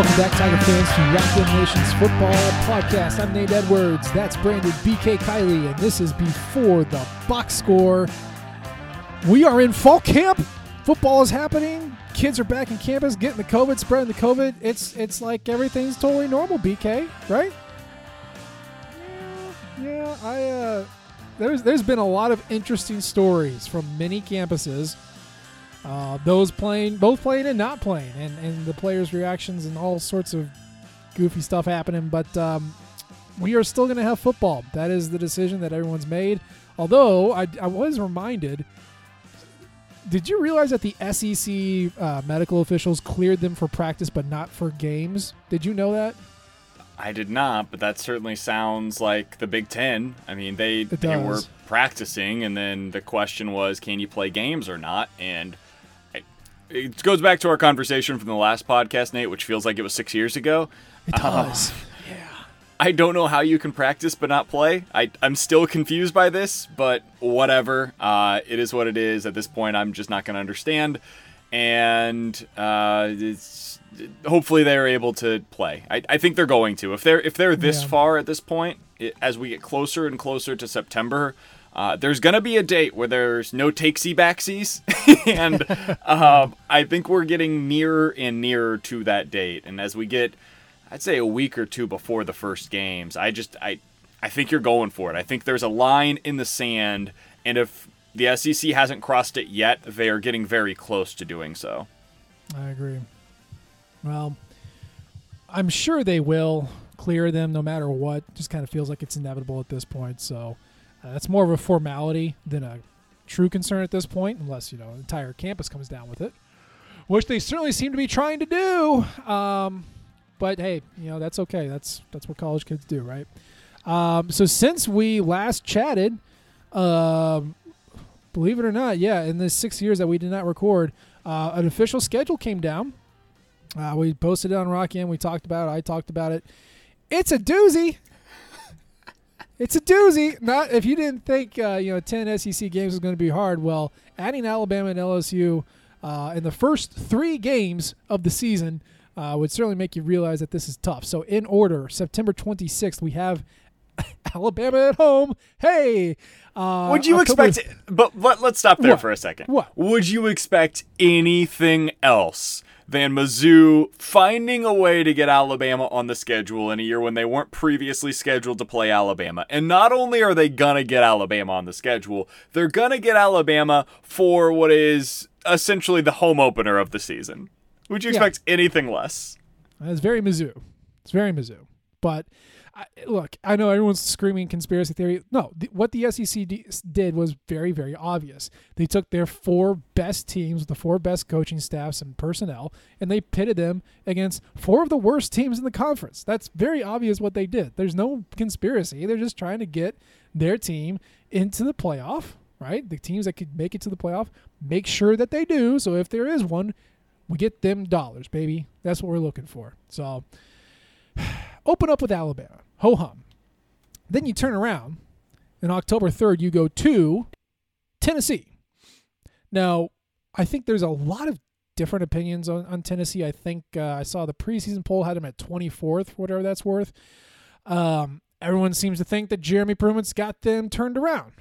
Welcome back, Tiger fans, to Rock M Nation's Football Podcast. I'm Nate Edwards. That's Brandon BK Kiley, and this is before the box score. We are in fall camp. Football is happening. Kids are back in campus, getting the COVID, spreading the COVID. It's it's like everything's totally normal. BK, right? Yeah, yeah. I uh, there's there's been a lot of interesting stories from many campuses uh, those playing, both playing and not playing, and, and the players' reactions and all sorts of goofy stuff happening. But um, we are still going to have football. That is the decision that everyone's made. Although I, I was reminded, did you realize that the SEC uh, medical officials cleared them for practice but not for games? Did you know that? I did not, but that certainly sounds like the Big Ten. I mean, they they were practicing, and then the question was, can you play games or not? And it goes back to our conversation from the last podcast, Nate, which feels like it was six years ago. It does. Uh, yeah. I don't know how you can practice but not play. I, I'm still confused by this, but whatever. Uh, it is what it is. At this point, I'm just not going to understand. And uh, it's, hopefully they're able to play. I, I think they're going to. If they're if they're this yeah. far at this point, it, as we get closer and closer to September, uh, there's gonna be a date where there's no takesy backsies, and um, I think we're getting nearer and nearer to that date. And as we get, I'd say a week or two before the first games, I just I I think you're going for it. I think there's a line in the sand, and if the SEC hasn't crossed it yet, they are getting very close to doing so. I agree. Well, I'm sure they will clear them no matter what. Just kind of feels like it's inevitable at this point. So uh, that's more of a formality than a true concern at this point, unless you know the entire campus comes down with it, which they certainly seem to be trying to do. Um, but hey, you know that's okay. That's that's what college kids do, right? Um, so since we last chatted, um, believe it or not, yeah, in the six years that we did not record, uh, an official schedule came down. Uh, we posted it on Rock M and we talked about it. I talked about it. It's a doozy. It's a doozy. Not if you didn't think uh, you know ten SEC games was going to be hard. Well, adding Alabama and LSU uh, in the first three games of the season uh, would certainly make you realize that this is tough. So, in order, September 26th, we have Alabama at home. Hey, uh, would you October expect? But let, us stop there what? for a second. What would you expect anything else? Than Mizzou finding a way to get Alabama on the schedule in a year when they weren't previously scheduled to play Alabama. And not only are they going to get Alabama on the schedule, they're going to get Alabama for what is essentially the home opener of the season. Would you expect yeah. anything less? It's very Mizzou. It's very Mizzou. But I, look, I know everyone's screaming conspiracy theory. No, the, what the SEC d- did was very, very obvious. They took their four best teams, the four best coaching staffs and personnel, and they pitted them against four of the worst teams in the conference. That's very obvious what they did. There's no conspiracy. They're just trying to get their team into the playoff, right? The teams that could make it to the playoff, make sure that they do. So if there is one, we get them dollars, baby. That's what we're looking for. So open up with Alabama ho hum. Then you turn around, and October 3rd, you go to Tennessee. Now, I think there's a lot of different opinions on, on Tennessee. I think uh, I saw the preseason poll had them at 24th, whatever that's worth. Um, everyone seems to think that Jeremy Pruitt's got them turned around.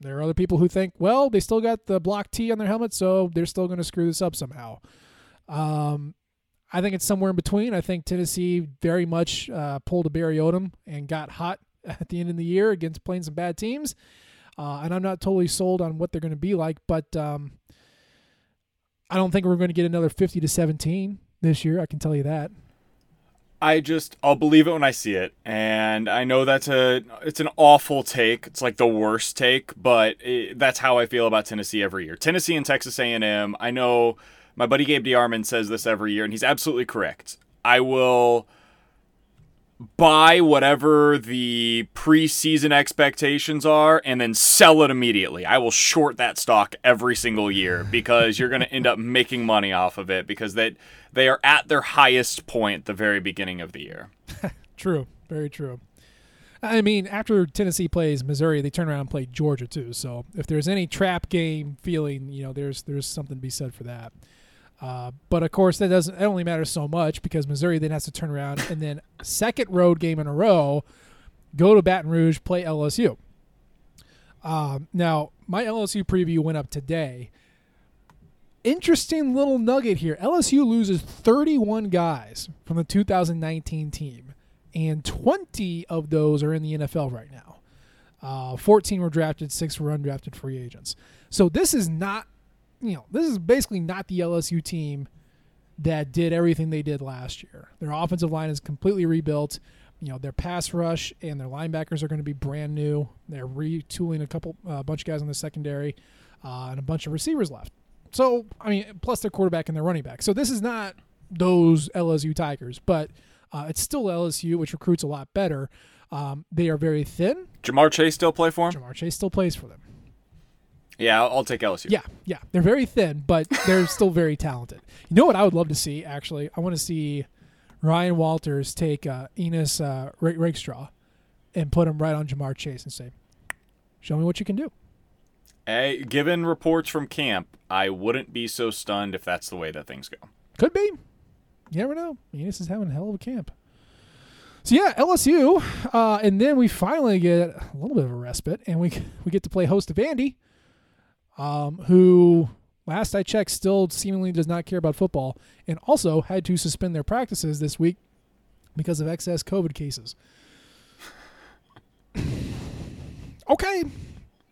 There are other people who think, well, they still got the block T on their helmet, so they're still going to screw this up somehow. Um, I think it's somewhere in between. I think Tennessee very much uh, pulled a Barry Odom and got hot at the end of the year against playing some bad teams. Uh, and I'm not totally sold on what they're going to be like, but um, I don't think we're going to get another 50 to 17 this year. I can tell you that. I just I'll believe it when I see it, and I know that's a it's an awful take. It's like the worst take, but it, that's how I feel about Tennessee every year. Tennessee and Texas A&M. I know my buddy Gabe DeArmond says this every year, and he's absolutely correct. I will buy whatever the preseason expectations are and then sell it immediately. I will short that stock every single year because you're going to end up making money off of it because that they, they are at their highest point the very beginning of the year. true, very true. I mean, after Tennessee plays Missouri, they turn around and play Georgia too. So if there's any trap game feeling, you know, there's there's something to be said for that. Uh, but of course, that doesn't. It only matters so much because Missouri then has to turn around and then second road game in a row, go to Baton Rouge, play LSU. Um, now, my LSU preview went up today. Interesting little nugget here. LSU loses 31 guys from the 2019 team, and 20 of those are in the NFL right now. Uh, 14 were drafted, six were undrafted free agents. So this is not, you know, this is basically not the LSU team that did everything they did last year. Their offensive line is completely rebuilt. You know, their pass rush and their linebackers are going to be brand new. They're retooling a couple, a uh, bunch of guys in the secondary, uh, and a bunch of receivers left. So, I mean, plus their quarterback and their running back. So this is not those LSU Tigers, but uh, it's still LSU, which recruits a lot better. Um, they are very thin. Ja'Marr Chase still play for him? Ja'Marr Chase still plays for them. Yeah, I'll, I'll take LSU. Yeah, yeah. They're very thin, but they're still very talented. You know what I would love to see, actually? I want to see Ryan Walters take uh, Ennis uh, Rakestraw and put him right on Ja'Marr Chase and say, show me what you can do. Hey, given reports from camp, I wouldn't be so stunned if that's the way that things go. Could be. You never know. Ennis is having a hell of a camp. So yeah, LSU, uh, and then we finally get a little bit of a respite, and we we get to play host to Vandy, um, who last I checked still seemingly does not care about football, and also had to suspend their practices this week because of excess COVID cases. okay,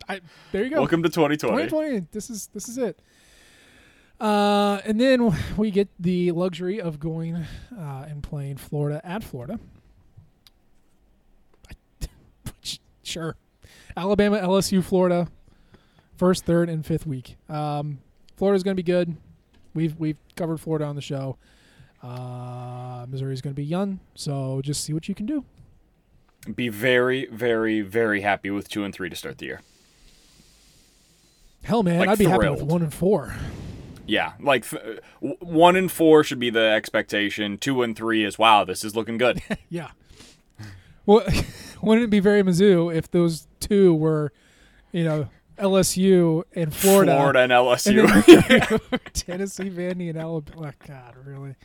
I, there you go. Welcome to 2020. 2020. This is this is it. Uh, and then we get the luxury of going uh, and playing Florida at Florida. sure, Alabama, LSU, Florida, first, third, and fifth week. Um, Florida's going to be good. We've we've covered Florida on the show. Uh, Missouri's going to be young, so just see what you can do. Be very, very, very happy with two and three to start the year. Hell, man, like I'd be thrilled. happy with one and four. Yeah, like th- one and four should be the expectation. Two and three is wow, this is looking good. yeah. Well, wouldn't it be very Mizzou if those two were, you know, LSU and Florida, Florida and LSU, and Tennessee, Vandy, and Alabama. Oh, God, really?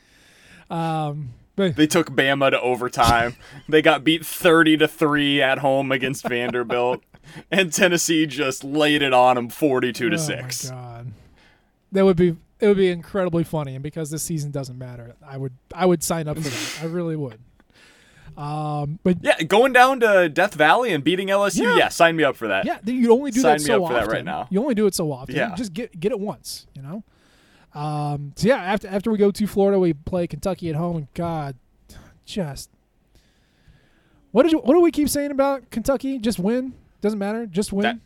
Um, but they took Bama to overtime. they got beat thirty to three at home against Vanderbilt and Tennessee just laid it on them 42 to oh 6. my god. That would be it would be incredibly funny and because this season doesn't matter, I would I would sign up for that. I really would. Um, but yeah, going down to Death Valley and beating LSU, yeah, yeah sign me up for that. Yeah, you only do sign that so often. that right now. You only do it so often. Yeah. just get get it once, you know. Um, so yeah, after after we go to Florida, we play Kentucky at home, and God, just what did you what do we keep saying about Kentucky? Just win. Doesn't matter. Just win. That,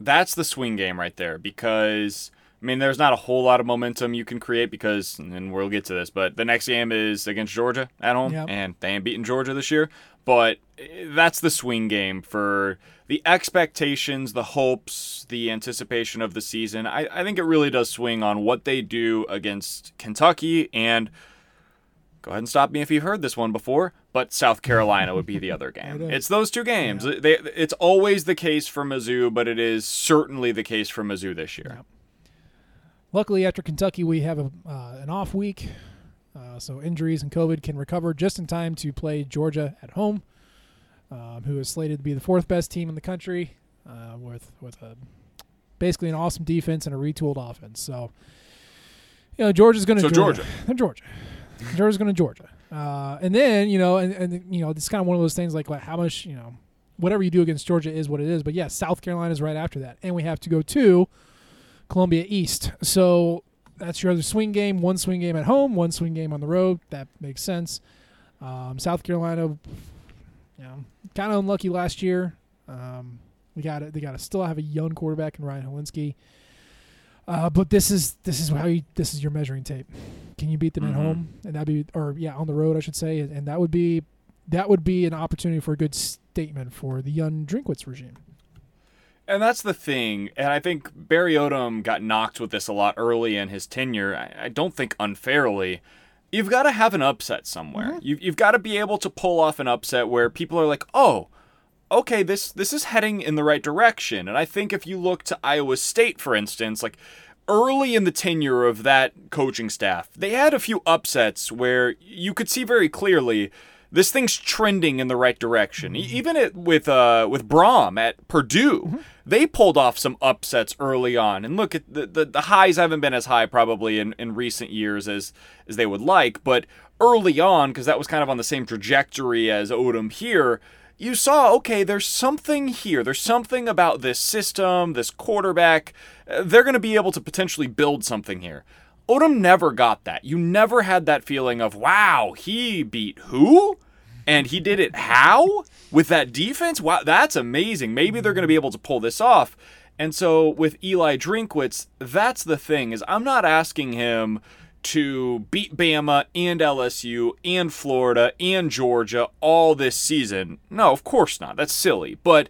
that's the swing game right there because I mean there's not a whole lot of momentum you can create because and we'll get to this, but the next game is against Georgia at home yep. and they ain't beaten Georgia this year. But eh, that's the swing game for the expectations, the hopes, the anticipation of the season. I, I think it really does swing on what they do against Kentucky and go ahead and stop me if you've heard this one before, but South Carolina would be the other game. it's those two games. Yeah. They, it's always the case for Mizzou, but it is certainly the case for Mizzou this year. Yeah. Luckily, after Kentucky, we have a, uh, an off week, uh, so injuries and COVID can recover just in time to play Georgia at home, um, who is slated to be the fourth best team in the country, uh, with with a basically an awesome defense and a retooled offense. So, you know, Georgia's going to so Georgia. Georgia. Georgia. Georgia's going to Georgia. Uh, and then you know, and, and you know, it's kind of one of those things like, like how much you know, whatever you do against Georgia is what it is. But yeah, South Carolina is right after that, and we have to go to Columbia East. So that's your other swing game. One swing game at home, one swing game on the road. That makes sense. Um, South Carolina, you know, kind of unlucky last year. Um, we got it. They got to still have a young quarterback in Ryan Hilinski. Uh, but this is this is how you this is your measuring tape. Can you beat them mm-hmm. at home? And that'd be or yeah on the road I should say, and that would be that would be an opportunity for a good statement for the young Drinkwitz regime. And that's the thing, and I think Barry Odom got knocked with this a lot early in his tenure. I, I don't think unfairly. You've got to have an upset somewhere. Mm-hmm. You've, you've got to be able to pull off an upset where people are like, oh, okay, this this is heading in the right direction. And I think if you look to Iowa State, for instance, like early in the tenure of that coaching staff, they had a few upsets where you could see very clearly this thing's trending in the right direction. Mm-hmm. Even it, with uh, with Brohm at Purdue, mm-hmm. they pulled off some upsets early on. And look at the, the, the highs haven't been as high probably in, in recent years as as they would like, but early on, because that was kind of on the same trajectory as Odom here, you saw, okay, there's something here. There's something about this system, this quarterback. Uh, they're going to be able to potentially build something here. Odom never got that. You never had that feeling of, wow, he beat who? And he did it how? With that defense? Wow, that's amazing. Maybe they're going to be able to pull this off. And so with Eli Drinkwitz, that's the thing is I'm not asking him to beat Bama and LSU and Florida and Georgia all this season. No, of course not. That's silly. But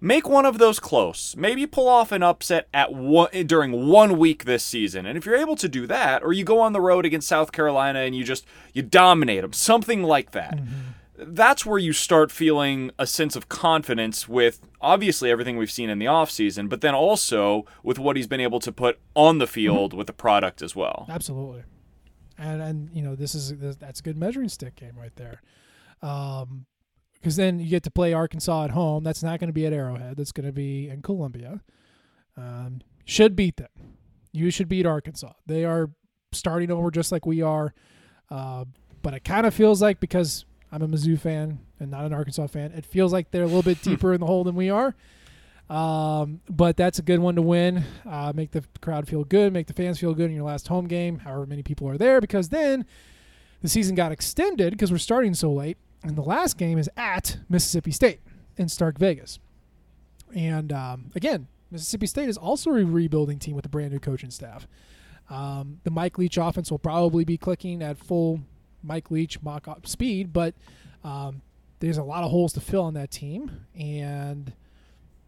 make one of those close. Maybe pull off an upset at one during one week this season. And if you're able to do that, or you go on the road against South Carolina and you just you dominate them, something like that. Mm-hmm. That's where you start feeling a sense of confidence with obviously everything we've seen in the offseason, but then also with what he's been able to put on the field mm-hmm. with the product as well. Absolutely. And and you know, this is that's a good measuring stick game right there. Um because then you get to play Arkansas at home. That's not going to be at Arrowhead. That's going to be in Columbia. Um, should beat them. You should beat Arkansas. They are starting over just like we are. Uh, but it kind of feels like because I'm a Mizzou fan and not an Arkansas fan, it feels like they're a little bit deeper in the hole than we are. Um, but that's a good one to win. Uh, make the crowd feel good, make the fans feel good in your last home game, however many people are there, because then the season got extended because we're starting so late. And the last game is at Mississippi State in Stark Vegas. And um, again, Mississippi State is also a rebuilding team with a brand new coaching staff. Um, the Mike Leach offense will probably be clicking at full Mike Leach mock up speed, but um, there's a lot of holes to fill on that team. And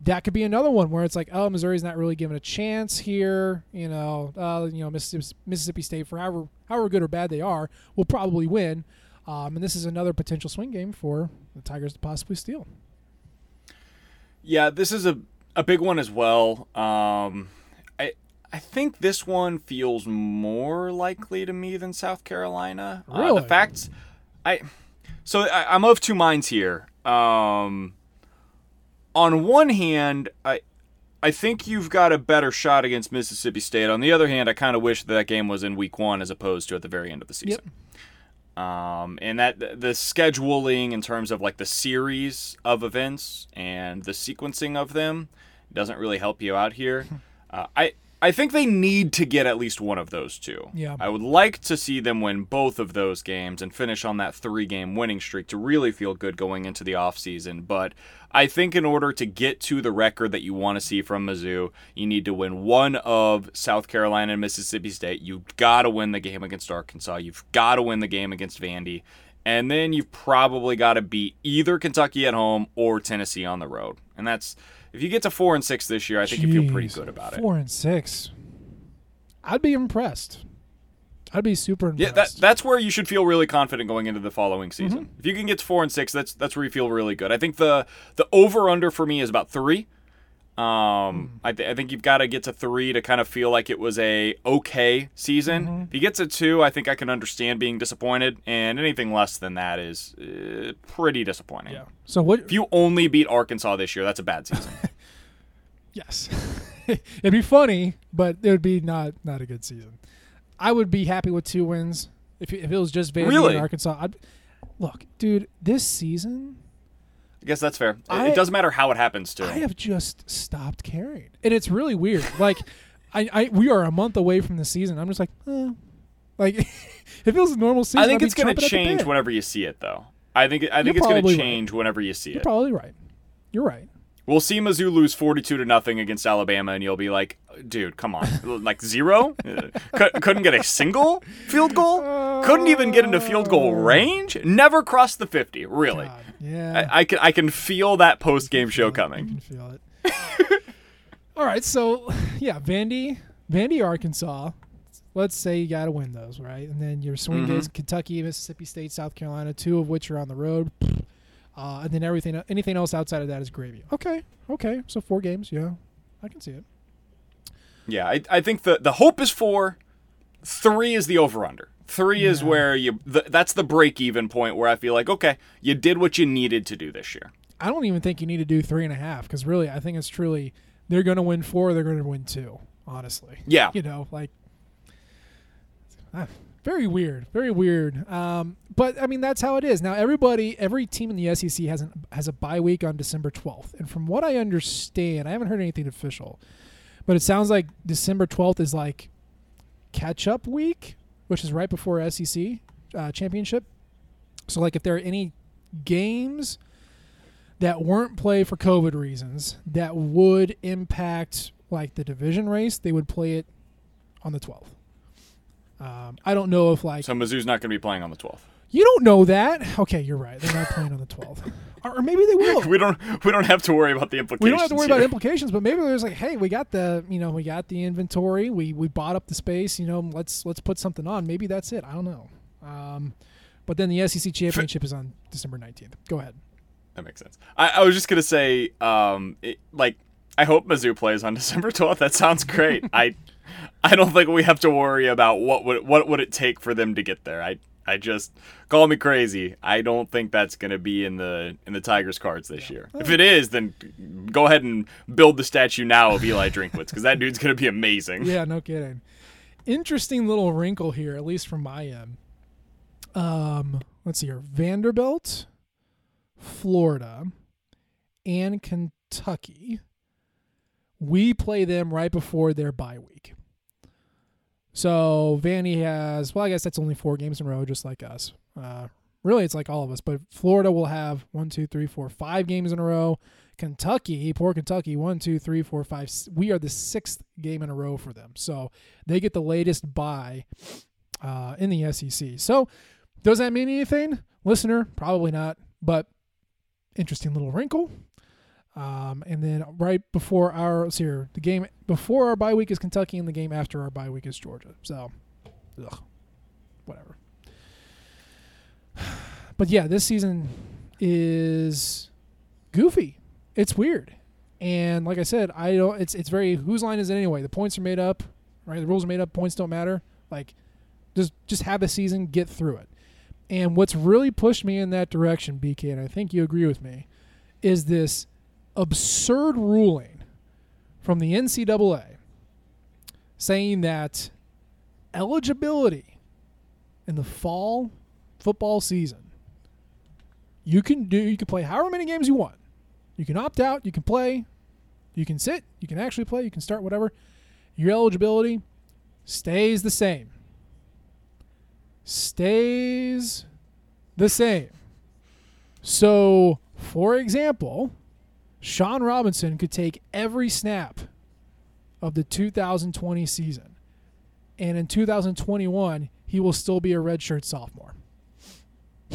that could be another one where it's like, oh, Missouri's not really given a chance here. You know, uh, you know, Mississippi, Mississippi State, for however however good or bad they are, will probably win. Um, and this is another potential swing game for the Tigers to possibly steal. Yeah, this is a, a big one as well. Um, I I think this one feels more likely to me than South Carolina. Really? Uh, the facts, I so I, am of two minds here. Um, on one hand, I I think you've got a better shot against Mississippi State. On the other hand, I kind of wish that, that game was in week one as opposed to at the very end of the season. Yep. Um, and that the scheduling in terms of like the series of events and the sequencing of them doesn't really help you out here. Uh, I I think they need to get at least one of those two. Yeah. I would like to see them win both of those games and finish on that three game winning streak to really feel good going into the offseason. But I think in order to get to the record that you want to see from Mizzou, you need to win one of South Carolina and Mississippi State. You've got to win the game against Arkansas. You've got to win the game against Vandy. And then you've probably got to beat either Kentucky at home or Tennessee on the road. And that's if you get to four and six this year, I think Jeez, you feel pretty good about it. Four and six, I'd be impressed. I'd be super impressed. Yeah, that, that's where you should feel really confident going into the following season. Mm-hmm. If you can get to four and six, that's that's where you feel really good. I think the the over under for me is about three. Um, mm. I, th- I think you've got to get to three to kind of feel like it was a okay season. Mm-hmm. If you get to two, I think I can understand being disappointed, and anything less than that is uh, pretty disappointing. Yeah. So what? If you only beat Arkansas this year, that's a bad season. yes, it'd be funny, but it would be not not a good season. I would be happy with two wins if if it was just Vandy really? and Arkansas. I'd, look, dude, this season I guess that's fair. I, it doesn't matter how it happens to. I have just stopped caring, and it's really weird. like, I, I, we are a month away from the season. I'm just like, eh. like, it feels a normal season, I think I'd it's going to change whenever you see it, though. I think I think You're it's going to change right. whenever you see You're it. You're probably right. You're right. We'll see Mizzou lose 42 to nothing against Alabama, and you'll be like, dude, come on. like zero? couldn't get a single field goal? Couldn't even get into field goal range? Never crossed the 50, really. God, yeah. I, I, can, I can feel that post game show coming. I can feel it. All right, so, yeah, Vandy, Vandy, Arkansas. Let's say you got to win those, right? And then your swing mm-hmm. days Kentucky, Mississippi State, South Carolina, two of which are on the road. Uh, and then everything, anything else outside of that is gravy. Okay, okay. So four games, yeah, I can see it. Yeah, I, I think the the hope is four. Three is the over under. Three is where you th- that's the break even point where I feel like okay, you did what you needed to do this year. I don't even think you need to do three and a half because really, I think it's truly they're going to win four. They're going to win two. Honestly, Yeah, you know, like ah, very weird, very weird. Um, but I mean, that's how it is now. Everybody, every team in the SEC has an, has a bye week on December twelfth, and from what I understand, I haven't heard anything official, but it sounds like December twelfth is like catch up week, which is right before SEC uh, championship. So, like, if there are any games that weren't played for COVID reasons that would impact like the division race, they would play it on the 12th. Um, I don't know if like so Mizzou's not going to be playing on the 12th. you don't know that. Okay, you're right. They're not playing on the 12th, or, or maybe they will. We don't we don't have to worry about the implications. We don't have to worry about implications, but maybe there's like, hey, we got the you know we got the inventory, we we bought up the space, you know, let's let's put something on. Maybe that's it. I don't know. Um, but then the SEC championship is on December 19th. Go ahead. That makes sense. I, I was just gonna say, um, it, like, I hope Mizzou plays on December twelfth. That sounds great. I, I don't think we have to worry about what would what would it take for them to get there. I, I just call me crazy. I don't think that's gonna be in the in the Tigers' cards this year. If it is, then go ahead and build the statue now of Eli Drinkwitz because that dude's gonna be amazing. Yeah, no kidding. Interesting little wrinkle here, at least from my end. Um, let's see here: Vanderbilt, Florida, and Kentucky. We play them right before their bye week. So Vandy has, well, I guess that's only four games in a row, just like us. Uh, really, it's like all of us. But Florida will have one, two, three, four, five games in a row. Kentucky, poor Kentucky, one, two, three, four, five. We are the sixth game in a row for them. So they get the latest bye uh, in the SEC. So does that mean anything? Listener, probably not. But interesting little wrinkle. Um, and then right before our let's see here, the game before our bye week is Kentucky, and the game after our bye week is Georgia. So, ugh, whatever. But yeah, this season is goofy. It's weird, and like I said, I don't. It's it's very whose line is it anyway? The points are made up, right? The rules are made up. Points don't matter. Like, just just have the season, get through it. And what's really pushed me in that direction, BK, and I think you agree with me, is this absurd ruling from the NCAA saying that eligibility in the fall football season you can do you can play however many games you want. You can opt out you can play you can sit you can actually play you can start whatever. Your eligibility stays the same. Stays the same. So for example Shawn Robinson could take every snap of the 2020 season. And in 2021, he will still be a redshirt sophomore.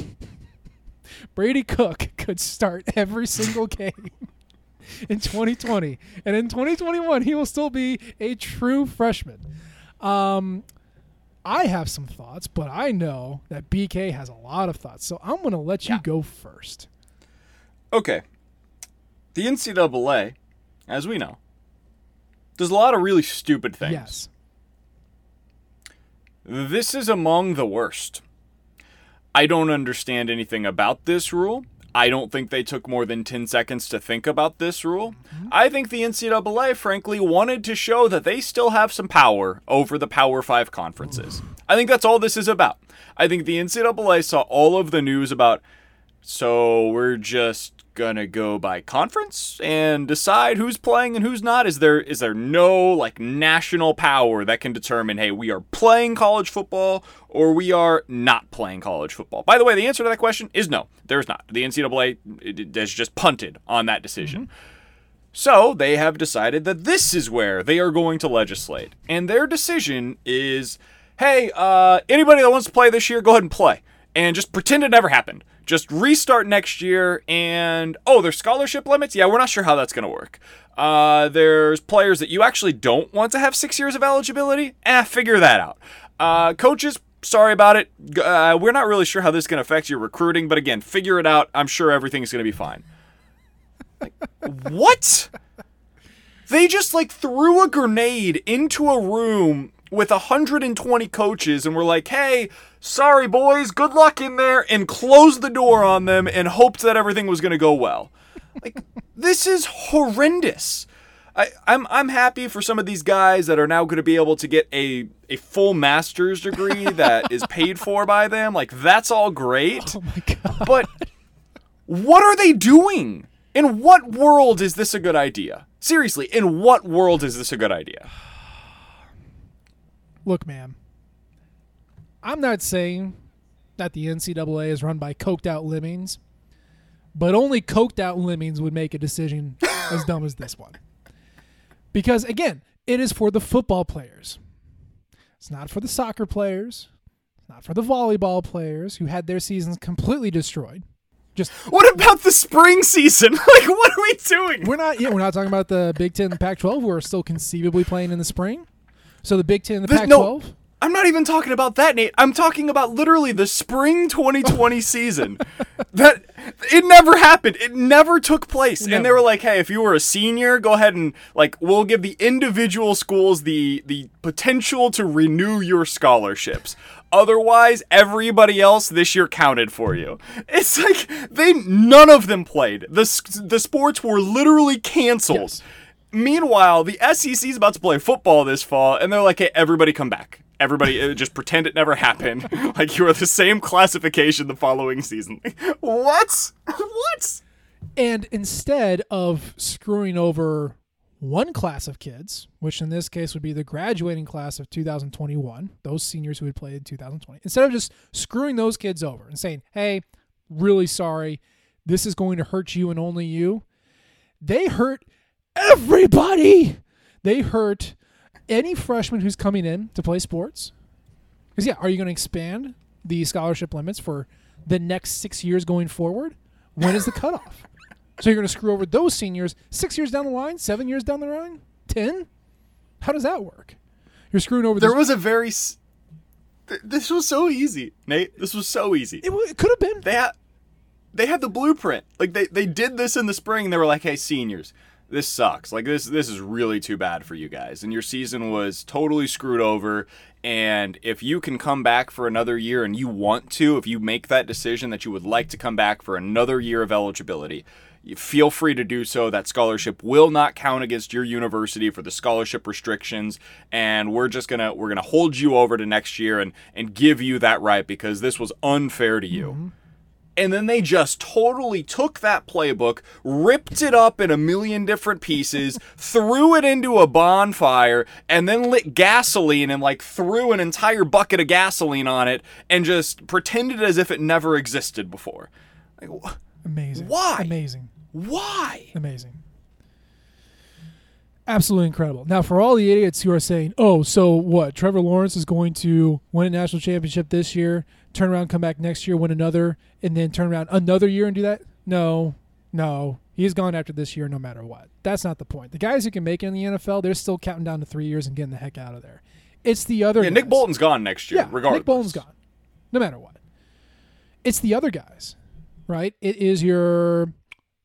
Brady Cook could start every single game in 2020. And in 2021, he will still be a true freshman. Um, I have some thoughts, but I know that BK has a lot of thoughts. So I'm going to let you Yeah. go first. Okay. The NCAA, as we know, does a lot of really stupid things. Yes. This is among the worst. I don't understand anything about this rule. I don't think they took more than 10 seconds to think about this rule. Mm-hmm. I think the NCAA, frankly, wanted to show that they still have some power over the Power 5 conferences. I think that's all this is about. I think the NCAA saw all of the news about, so we're just gonna go by conference and decide who's playing and who's not. Is there is there no like national power that can determine hey we are playing college football or we are not playing college football? By the way the answer to that question is no there's not. The ncaa has just punted on that decision. So they have decided that this is where they are going to legislate. And their decision is hey uh, anybody that wants to play this year go ahead and play. And just pretend it never happened just restart next year and oh there's scholarship limits? Yeah we're not sure how that's going to work. Uh, there's players that you actually don't want to have six years of eligibility? Eh figure that out. Uh, coaches sorry about it. Uh, we're not really sure how this is going to affect your recruiting but again figure it out. I'm sure everything's going to be fine. Like, what? They just like threw a grenade into a room with 120 coaches and were like, hey, sorry, boys, good luck in there, and closed the door on them and hoped that everything was going to go well. Like, this is horrendous. I, I'm I'm happy for some of these guys that are now going to be able to get a a full master's degree that is paid for by them. Like that's all great. Oh my god. But what are they doing? In what world is this a good idea? Seriously, in what world is this a good idea? Look, man. I'm not saying that the NCAA is run by coked out lemmings, but only coked out lemmings would make a decision as dumb as this one. Because again, it is for the football players. It's not for the soccer players. It's not for the volleyball players who had their seasons completely destroyed. Just What about the spring season? Like, what are we doing? we're not yeah, we're not talking about the Big Ten the Pac-12 who are still conceivably playing in the spring. So the Big Ten and the This- Pac-12. no. I'm not even talking about that, Nate. I'm talking about literally the spring 2020 season. That it never happened. It never took place. And they were like, "Hey, if you were a senior, go ahead and like we'll give the individual schools the the potential to renew your scholarships. Otherwise, everybody else this year counted for you." It's like they none of them played. The the sports were literally canceled. Yes. Meanwhile, the SEC is about to play football this fall, and they're like, "Hey, everybody, come back! Everybody, uh, just pretend it never happened. like you are the same classification the following season." what? what? And instead of screwing over one class of kids, which in this case would be the graduating class of 2021, those seniors who had played in 2020, instead of just screwing those kids over and saying, hey, really sorry, this is going to hurt you and only you, they hurt everybody. They hurt any freshman who's coming in to play sports. Because, yeah, are you going to expand the scholarship limits for the next six years going forward? When is the cutoff? So you're going to screw over those seniors six years down the line, seven years down the line, ten? How does that work? You're screwing over. There was a very. S- th- this was so easy, Nate. This was so easy. it, w- it could have been. They had. They had the blueprint. Like they, they did this in the spring. They were like, "Hey, seniors, this sucks. Like this this is really too bad for you guys. And your season was totally screwed over. And if you can come back for another year and you want to, if you make that decision that you would like to come back for another year of eligibility, feel free to do so. That scholarship will not count against your university for the scholarship restrictions, and we're just gonna we're gonna hold you over to next year and and give you that right because this was unfair to you. Mm-hmm. And then they just totally took that playbook, ripped it up in a million different pieces, threw it into a bonfire, and then lit gasoline and like threw an entire bucket of gasoline on it and just pretended as if it never existed before. Like, wh- Amazing. Why? Amazing. why? Amazing. Absolutely incredible. Now, for all the idiots who are saying, "Oh, so what? Trevor Lawrence is going to win a national championship this year, turn around, come back next year, win another, and then turn around another year and do that?" No, no. He's gone after this year, no matter what. That's not the point. The guys who can make it in the NFL, they're still counting down to three years and getting the heck out of there. It's the other. Yeah, Nick. Bolton's gone next year, Yeah, regardless. Nick Bolton's gone, no matter what. It's the other guys, right? It is your,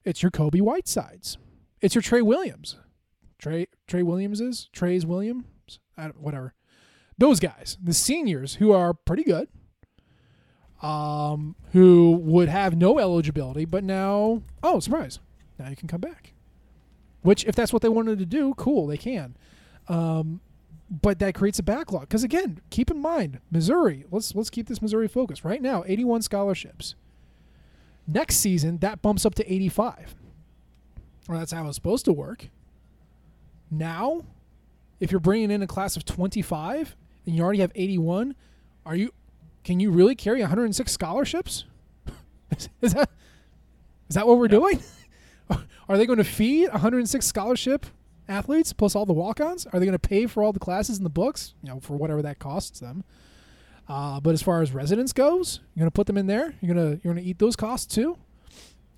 it's your Kobe Whitesides, it's your Tre Williams, Tre Tre Williamses, Tre's Williams, I don't, whatever. Those guys, the seniors who are pretty good, um, who would have no eligibility, but now, oh surprise, now you can come back. Which, if that's what they wanted to do, cool, they can. Um, but that creates a backlog. Because again keep in mind missouri let's let's keep this missouri focus. Right now 81 scholarships. Next season that bumps up to 85 well that's how it's supposed to work. Now if you're bringing in a class of 25 and you already have 81 are you can you really carry 106 scholarships is that is that what we're doing are they going to feed 106 scholarship athletes plus all the walk-ons? Are they going to pay for all the classes and the books? You know, for whatever that costs them. Uh, but as far as residence goes, you're going to put them in there. You're going to you're going to eat those costs too.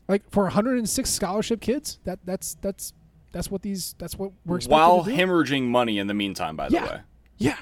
Like for 106 scholarship kids, that that's that's that's what these that's what we're While hemorrhaging money in the meantime, by the Yeah. way. Yeah.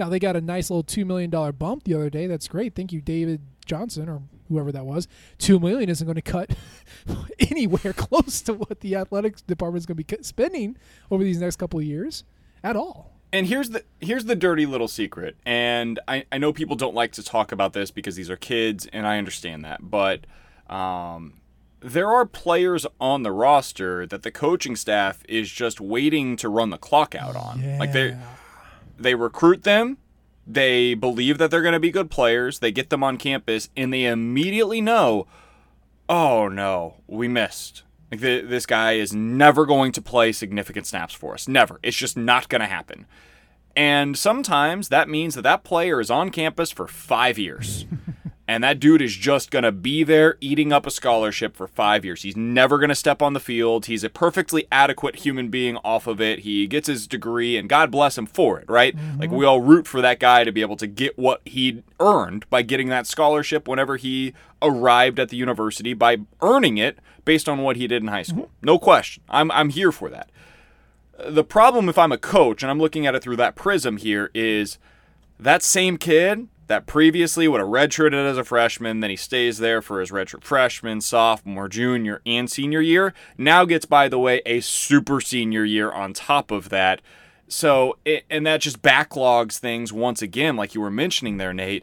Now they got a nice little two million dollar bump the other day. That's great. Thank you, David Johnson or whoever that was, two million isn't going to cut anywhere close to what the athletics department is going to be spending over these next couple of years at all. And here's the here's the dirty little secret. And I, I know people don't like to talk about this because these are kids, and I understand that. But um, there are players on the roster that the coaching staff is just waiting to run the clock out on. Yeah. Like they they recruit them, they believe that they're going to be good players, they get them on campus, and they immediately know, oh no, we missed. Like the, this guy is never going to play significant snaps for us. Never. It's just not going to happen. And sometimes that means that that player is on campus for five years. and that dude is just going to be there eating up a scholarship for five years. He's never going to step on the field. He's a perfectly adequate human being off of it. He gets his degree, and God bless him for it, right? Mm-hmm. Like, we all root for that guy to be able to get what he earned by getting that scholarship whenever he arrived at the university by earning it based on what he did in high school. Mm-hmm. No question. I'm, I'm here for that. The problem, if I'm a coach and I'm looking at it through that prism here, is that same kid that previously would have redshirted as a freshman, then he stays there for his redshirt freshman, sophomore, junior, and senior year. Now gets, by the way, a super senior year on top of that. So, it, and that just backlogs things once again, like you were mentioning there, Nate.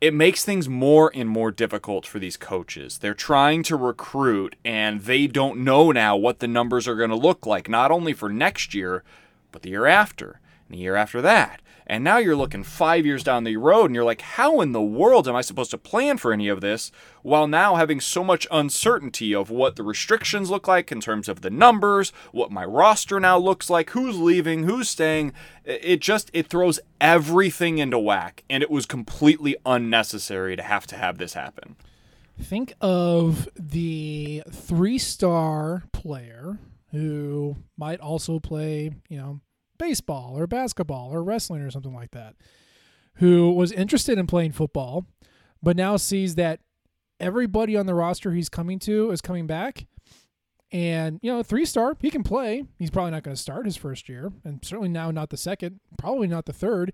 It makes things more and more difficult for these coaches. They're trying to recruit, and they don't know now what the numbers are going to look like, not only for next year, but the year after, and the year after that and now you're looking five years down the road and you're like, how in the world am I supposed to plan for any of this while now having so much uncertainty of what the restrictions look like in terms of the numbers, what my roster now looks like, who's leaving, who's staying. It just it throws everything into whack and it was completely unnecessary to have to have this happen. Think of the three star player who might also play, you know, baseball or basketball or wrestling or something like that, who was interested in playing football, but now sees that everybody on the roster he's coming to is coming back. And, you know, three star, he can play. He's probably not going to start his first year, and certainly now not the second, probably not the third.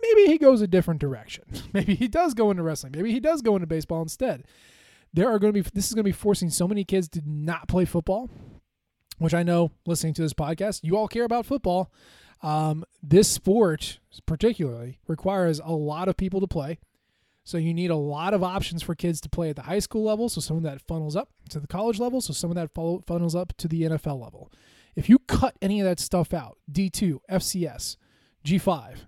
Maybe he goes a different direction. Maybe he does go into wrestling. Maybe he does go into baseball instead. There are going to be, this is going to be forcing so many kids to not play football which I know listening to this podcast, you all care about football. Um, this sport, particularly, requires a lot of people to play. So you need a lot of options for kids to play at the high school level. So some of that funnels up to the college level. So some of that funnels up to the NFL level. If you cut any of that stuff out, D2, FCS, G5,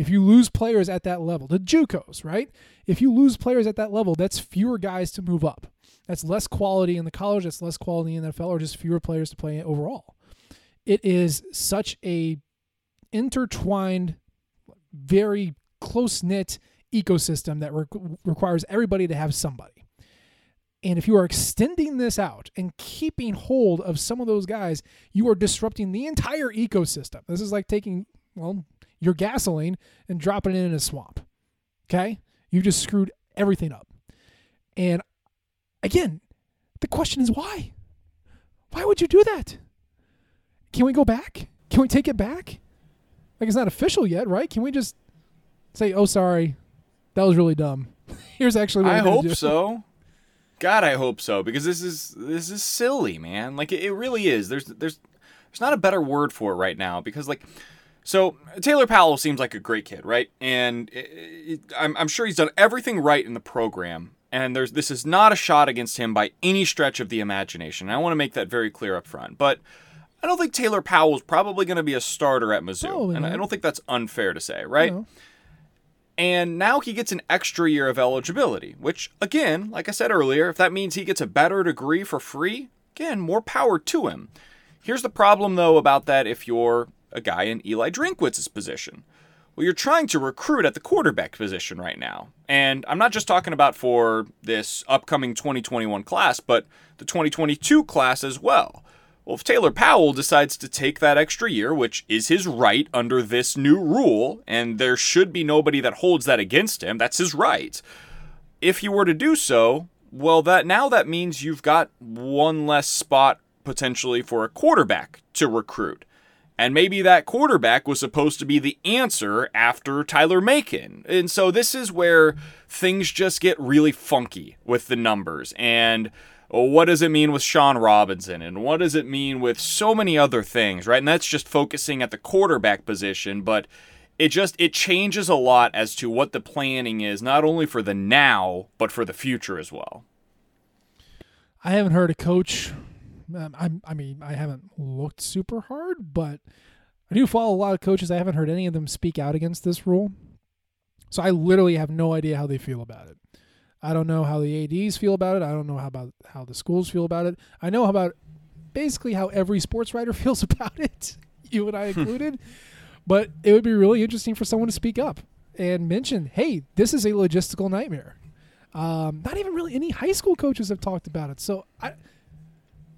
if you lose players at that level, the JUCOs, right? If you lose players at that level, that's fewer guys to move up. That's less quality in the college, that's less quality in the NFL, or just fewer players to play overall. It is such a intertwined, very close knit ecosystem that re- requires everybody to have somebody. And if you are extending this out and keeping hold of some of those guys, you are disrupting the entire ecosystem. This is like taking, well, your gasoline and dropping it in a swamp. Okay? You just screwed everything up. And Again, the question is why? Why would you do that? Can we go back? Can we take it back? Like it's not official yet, right? Can we just say, "Oh, sorry, that was really dumb." Here's actually. I hope do. so. God, I hope so because this is this is silly, man. Like it, it really is. There's there's there's not a better word for it right now because like so Taylor Powell seems like a great kid, right? And it, it, I'm, I'm sure he's done everything right in the program and there's this is not a shot against him by any stretch of the imagination. I want to make that very clear up front. But I don't think Taylor Powell is probably going to be a starter at Mizzou, oh, and I don't think that's unfair to say, right? And now he gets an extra year of eligibility, which again, like I said earlier, if that means he gets a better degree for free, again, more power to him. Here's the problem though about that if you're a guy in Eli Drinkwitz's position. Well, you're trying to recruit at the quarterback position right now. And I'm not just talking about for this upcoming 2021 class, but the 2022 class as well. Well, if Taylor Powell decides to take that extra year, which is his right under this new rule, and there should be nobody that holds that against him, that's his right. If he were to do so, well, that now that means you've got one less spot potentially for a quarterback to recruit. And maybe that quarterback was supposed to be the answer after Tyler Macon. And so this is where things just get really funky with the numbers. And oh, what does it mean with Shawn Robinson? And what does it mean with so many other things, right? And that's just focusing at the quarterback position, but it just it changes a lot as to what the planning is, not only for the now, but for the future as well. I haven't heard a coach um, I, I mean, I haven't looked super hard, but I do follow a lot of coaches. I haven't heard any of them speak out against this rule. So I literally have no idea how they feel about it. I don't know how the ADs feel about it. I don't know how about how the schools feel about it. I know about basically how every sports writer feels about it, you and I included. but it would be really interesting for someone to speak up and mention, "Hey, this is a logistical nightmare." Um, not even really any high school coaches have talked about it. So I,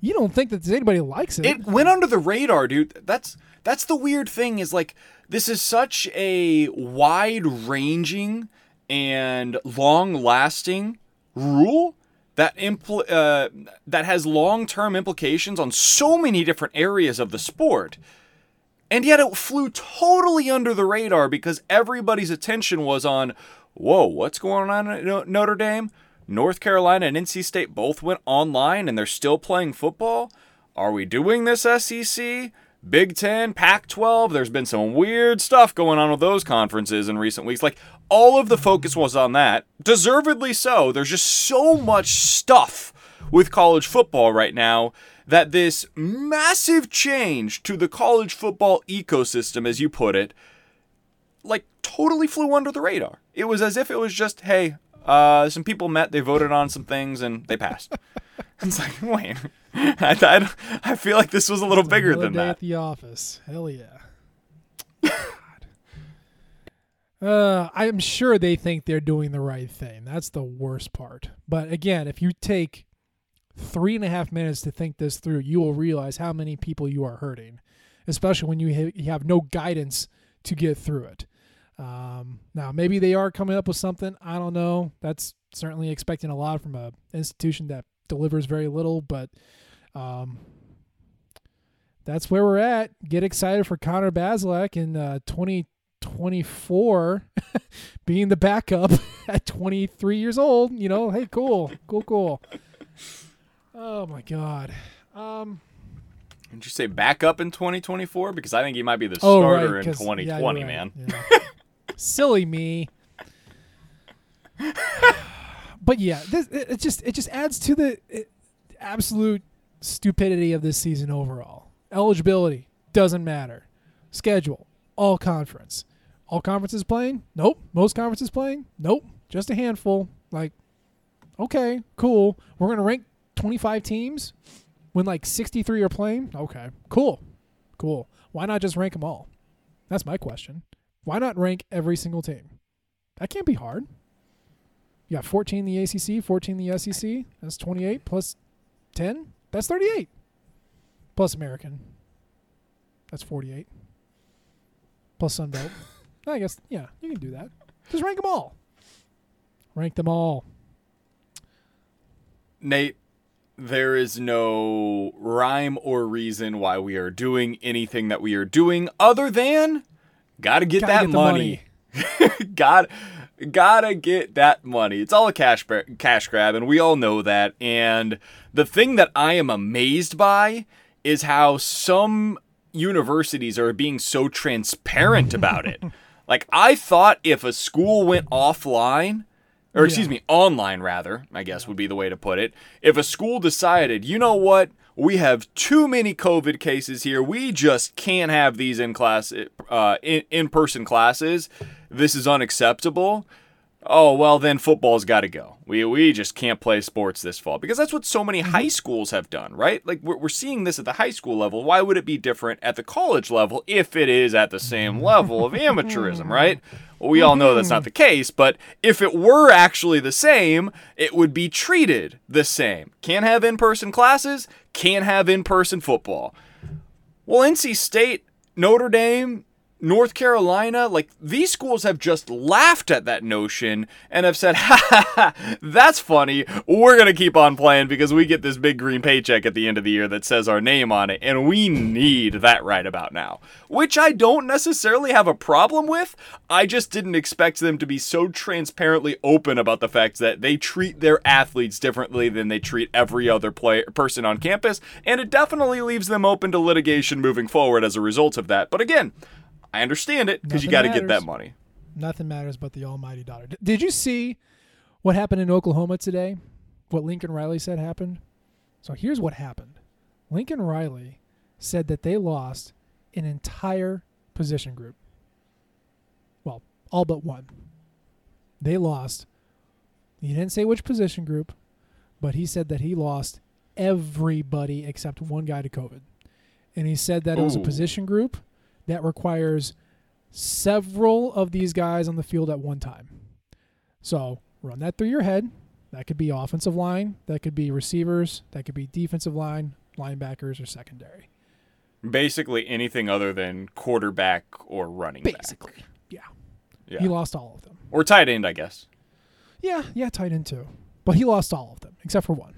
you don't think that anybody likes it. It went under the radar, dude. That's that's the weird thing is like this is such a wide-ranging and long-lasting rule that impl- uh, that has long-term implications on so many different areas of the sport. And yet it flew totally under the radar because everybody's attention was on, whoa, what's going on at Notre Dame? North Carolina and NC State both went online and they're still playing football. Are we doing this SEC? Big 10, Pac 12, there's been some weird stuff going on with those conferences in recent weeks. Like, all of the focus was on that. Deservedly so. There's just so much stuff with college football right now that this massive change to the college football ecosystem, as you put it, like totally flew under the radar. It was as if it was just, hey, uh, some people met, they voted on some things, and they passed. it's like, wait, I, I, I, feel like this was a little bigger than that. At the office, hell yeah. uh, I'm sure they think they're doing the right thing. That's the worst part. But again, if you take three and a half minutes to think this through, you will realize how many people you are hurting, especially when you have no guidance to get through it. Um, now, maybe they are coming up with something. I don't know. That's certainly expecting a lot from an institution that delivers very little, but um, that's where we're at. Get excited for Connor Bazelak in uh, 2024 being the backup at 23 years old. You know, hey, cool, cool, cool. Oh my God. Um, Did you say backup in 2024? Because I think he might be the starter oh, right, in 2020, yeah, right. man. Yeah. Silly me. but yeah, this it just it just adds to the absolute stupidity of this season overall. Eligibility doesn't matter. Schedule all conference. All conferences playing? Nope. Most conferences playing? Nope. Just a handful. Like, okay, cool. We're gonna rank 25 teams when like 63 are playing. Okay, cool, cool. Why not just rank them all? That's my question. Why not rank every single team? That can't be hard. You got 14 in the ACC, 14 in the SEC. That's 28 plus 10. That's 38. Plus American. That's 48. Plus Sunbelt. I guess, yeah, you can do that. Just rank them all. Rank them all. Nate, there is no rhyme or reason why we are doing anything that we are doing other than Gotta get gotta that get money. money. got gotta get that money. It's all a cash cash grab, and we all know that. And the thing that I am amazed by is how some universities are being so transparent about it. like I thought if a school went offline, or excuse me, online rather, I guess would be the way to put it. If a school decided, you know what, we have too many COVID cases here. We just can't have these in class, uh, in in person classes. This is unacceptable. Oh well, then football's got to go. We we just can't play sports this fall because that's what so many high mm-hmm. schools have done, right? Like we're we're seeing this at the high school level. Why would it be different at the college level if it is at the same level of amateurism, right? Well, we all know that's not mm-hmm. the case, but if it were actually the same, it would be treated the same. Can't have in person classes, can't have in person football. Well, NC State, Notre Dame, North Carolina, like these schools have just laughed at that notion and have said, ha ha ha, that's funny. We're going to keep on playing because we get this big green paycheck at the end of the year that says our name on it, and we need that right about now. Which I don't necessarily have a problem with. I just didn't expect them to be so transparently open about the fact that they treat their athletes differently than they treat every other player, person on campus, and it definitely leaves them open to litigation moving forward as a result of that. But again, I understand it because you got to get that money. Nothing matters but the almighty dollar. Did you see what happened in Oklahoma today? What Lincoln Riley said happened? So here's what happened Lincoln Riley said that they lost an entire position group. Well, all but one. They lost. He didn't say which position group, but he said that he lost everybody except one guy to COVID. And he said that it was a position group that requires several of these guys on the field at one time. So run that through your head. That could be offensive line, that could be receivers, that could be defensive line, linebackers, or secondary. Basically anything other than quarterback or running back. Basically, yeah. Yeah. He lost all of them. Or tight end, I guess. Yeah, yeah, tight end too. But he lost all of them except for one.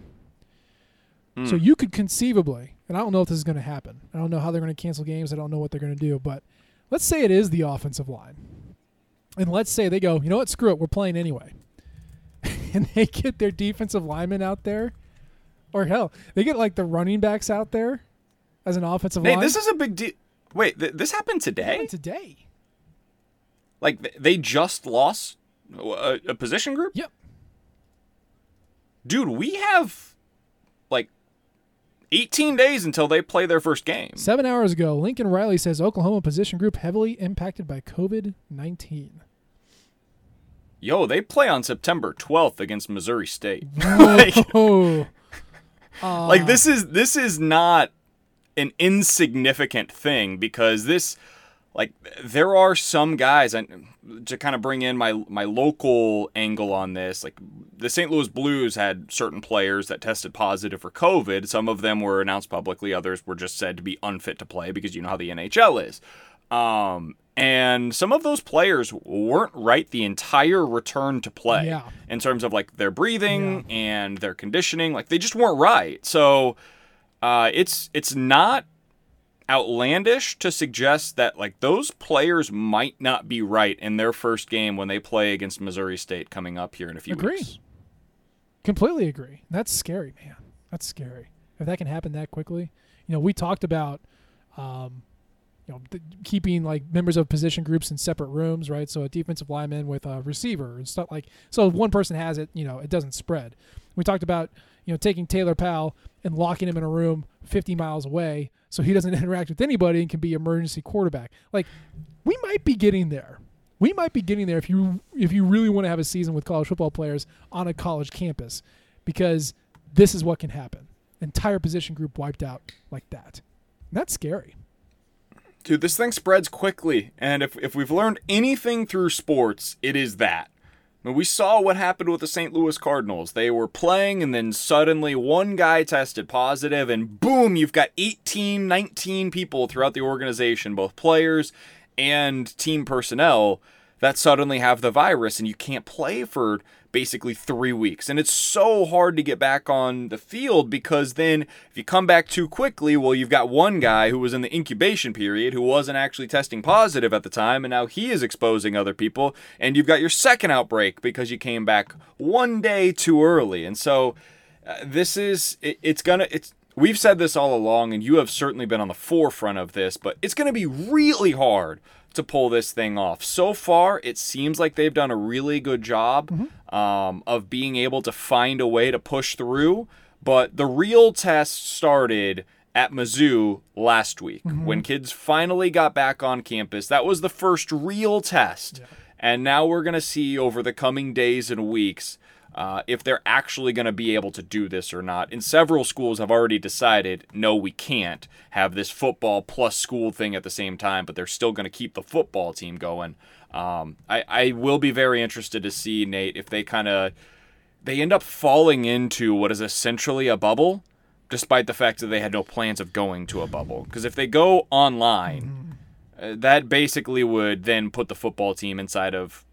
Hmm. So you could conceivably, and I don't know if this is going to happen. I don't know how they're going to cancel games. I don't know what they're going to do. But let's say it is the offensive line, and let's say they go, you know what, screw it, we're playing anyway, and they get their defensive linemen out there, or hell, they get like the running backs out there as an offensive Nate, line. this is a big deal. Wait, th- this happened today? Happened today. Like th- they just lost a, a position group? Yep. Dude, we have 18 days until they play their first game. Seven hours ago, Lincoln Riley says Oklahoma position group heavily impacted by COVID nineteen. Yo, they play on September 12th against Missouri State. like, uh, like this is this is not an insignificant thing because this like there are some guys and to kind of bring in my my local angle on this like the St. Louis Blues had certain players that tested positive for covid some of them were announced publicly others were just said to be unfit to play because you know how the NHL is um and some of those players weren't right the entire return to play Yeah. in terms of like their breathing and their conditioning like they just weren't right so uh, it's it's not outlandish to suggest that like those players might not be right in their first game when they play against Missouri State coming up here in a few Agree. weeks. Completely agree. That's scary, man. That's scary. If that can happen that quickly, you know, we talked about, um, you know, th- keeping like members of position groups in separate rooms, right? So a defensive lineman with a receiver and stuff like. So if one person has it, you know, it doesn't spread. We talked about, you know, taking Taylor Powell and locking him in a room 50 miles away so he doesn't interact with anybody and can be emergency quarterback. Like, we might be getting there. We might be getting there if you if you really want to have a season with college football players on a college campus, because this is what can happen. Entire position group wiped out like that. And that's scary. Dude, this thing spreads quickly, and if if we've learned anything through sports, it is that. Mean, we saw what happened with the St. Louis Cardinals. They were playing, and then suddenly one guy tested positive, and boom, you've got 18, 19 people throughout the organization, both players and team personnel, that suddenly have the virus, and you can't play for basically three weeks. And it's so hard to get back on the field because then if you come back too quickly, well, you've got one guy who was in the incubation period who wasn't actually testing positive at the time, and now he is exposing other people. And you've got your second outbreak because you came back one day too early. And so uh, this is, it, it's gonna, it's, We've said this all along, and you have certainly been on the forefront of this, but it's going to be really hard to pull this thing off. So far, it seems like they've done a really good job um, of being able to find a way to push through. But the real test started at Mizzou last week when kids finally got back on campus. That was the first real test. And now we're going to see over the coming days and weeks uh, if they're actually going to be able to do this or not. And several schools have already decided, no, we can't have this football plus school thing at the same time, but they're still going to keep the football team going. Um, I, I will be very interested to see, Nate, if they kind of they end up falling into what is essentially a bubble, despite the fact that they had no plans of going to a bubble. Because if they go online, uh, that basically would then put the football team inside of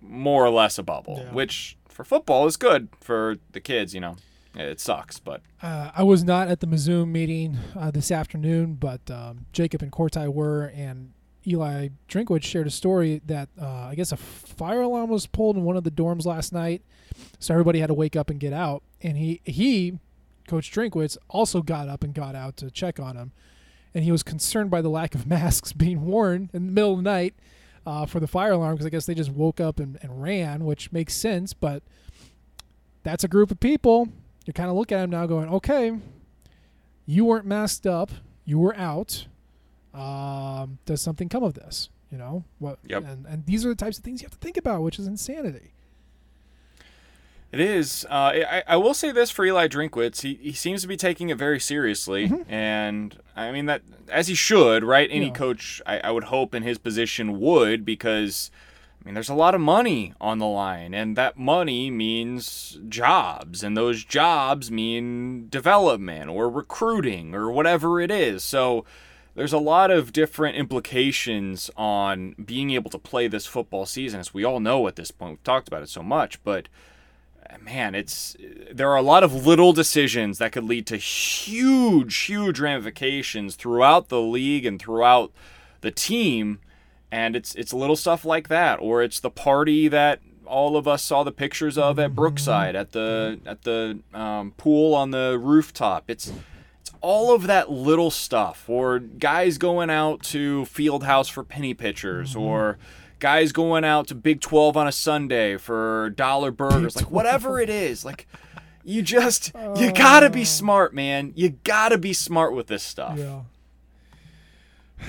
more or less a bubble, Yeah. which for football is good for the kids. You know, it sucks, but Uh, I was not at the Mizzou meeting uh, this afternoon, but um, Jacob and Cortai were, and Eli Drinkwitz shared a story that uh, I guess a fire alarm was pulled in one of the dorms last night, so everybody had to wake up and get out. And he he, Coach Drinkwitz, also got up and got out to check on him, and he was concerned by the lack of masks being worn in the middle of the night uh, for the fire alarm because I guess they just woke up and, and ran, which makes sense, but that's a group of people you kind of look at them now going, okay, you weren't masked up, you were out. Um, does something come of this? You know what? Yep. And and these are the types of things you have to think about, which is insanity. It is. Uh, I, I will say this for Eli Drinkwitz. He, he seems to be taking it very seriously. And I mean, that as he should, right? Any Yeah. coach, I, I would hope, in his position would, because, I mean, there's a lot of money on the line. And that money means jobs. And those jobs mean development or recruiting or whatever it is. So there's a lot of different implications on being able to play this football season, as we all know at this point. We've talked about it so much, but man, it's there are a lot of little decisions that could lead to huge, huge ramifications throughout the league and throughout the team. And it's it's little stuff like that, or it's the party that all of us saw the pictures of at Brookside at the at the um, pool on the rooftop. It's it's all of that little stuff, or guys going out to Fieldhouse for penny pitchers, or guys going out to Big 12 on a Sunday for dollar burgers, like whatever it is. Like you just you oh. gotta be smart, man. You gotta be smart with this stuff. Yeah.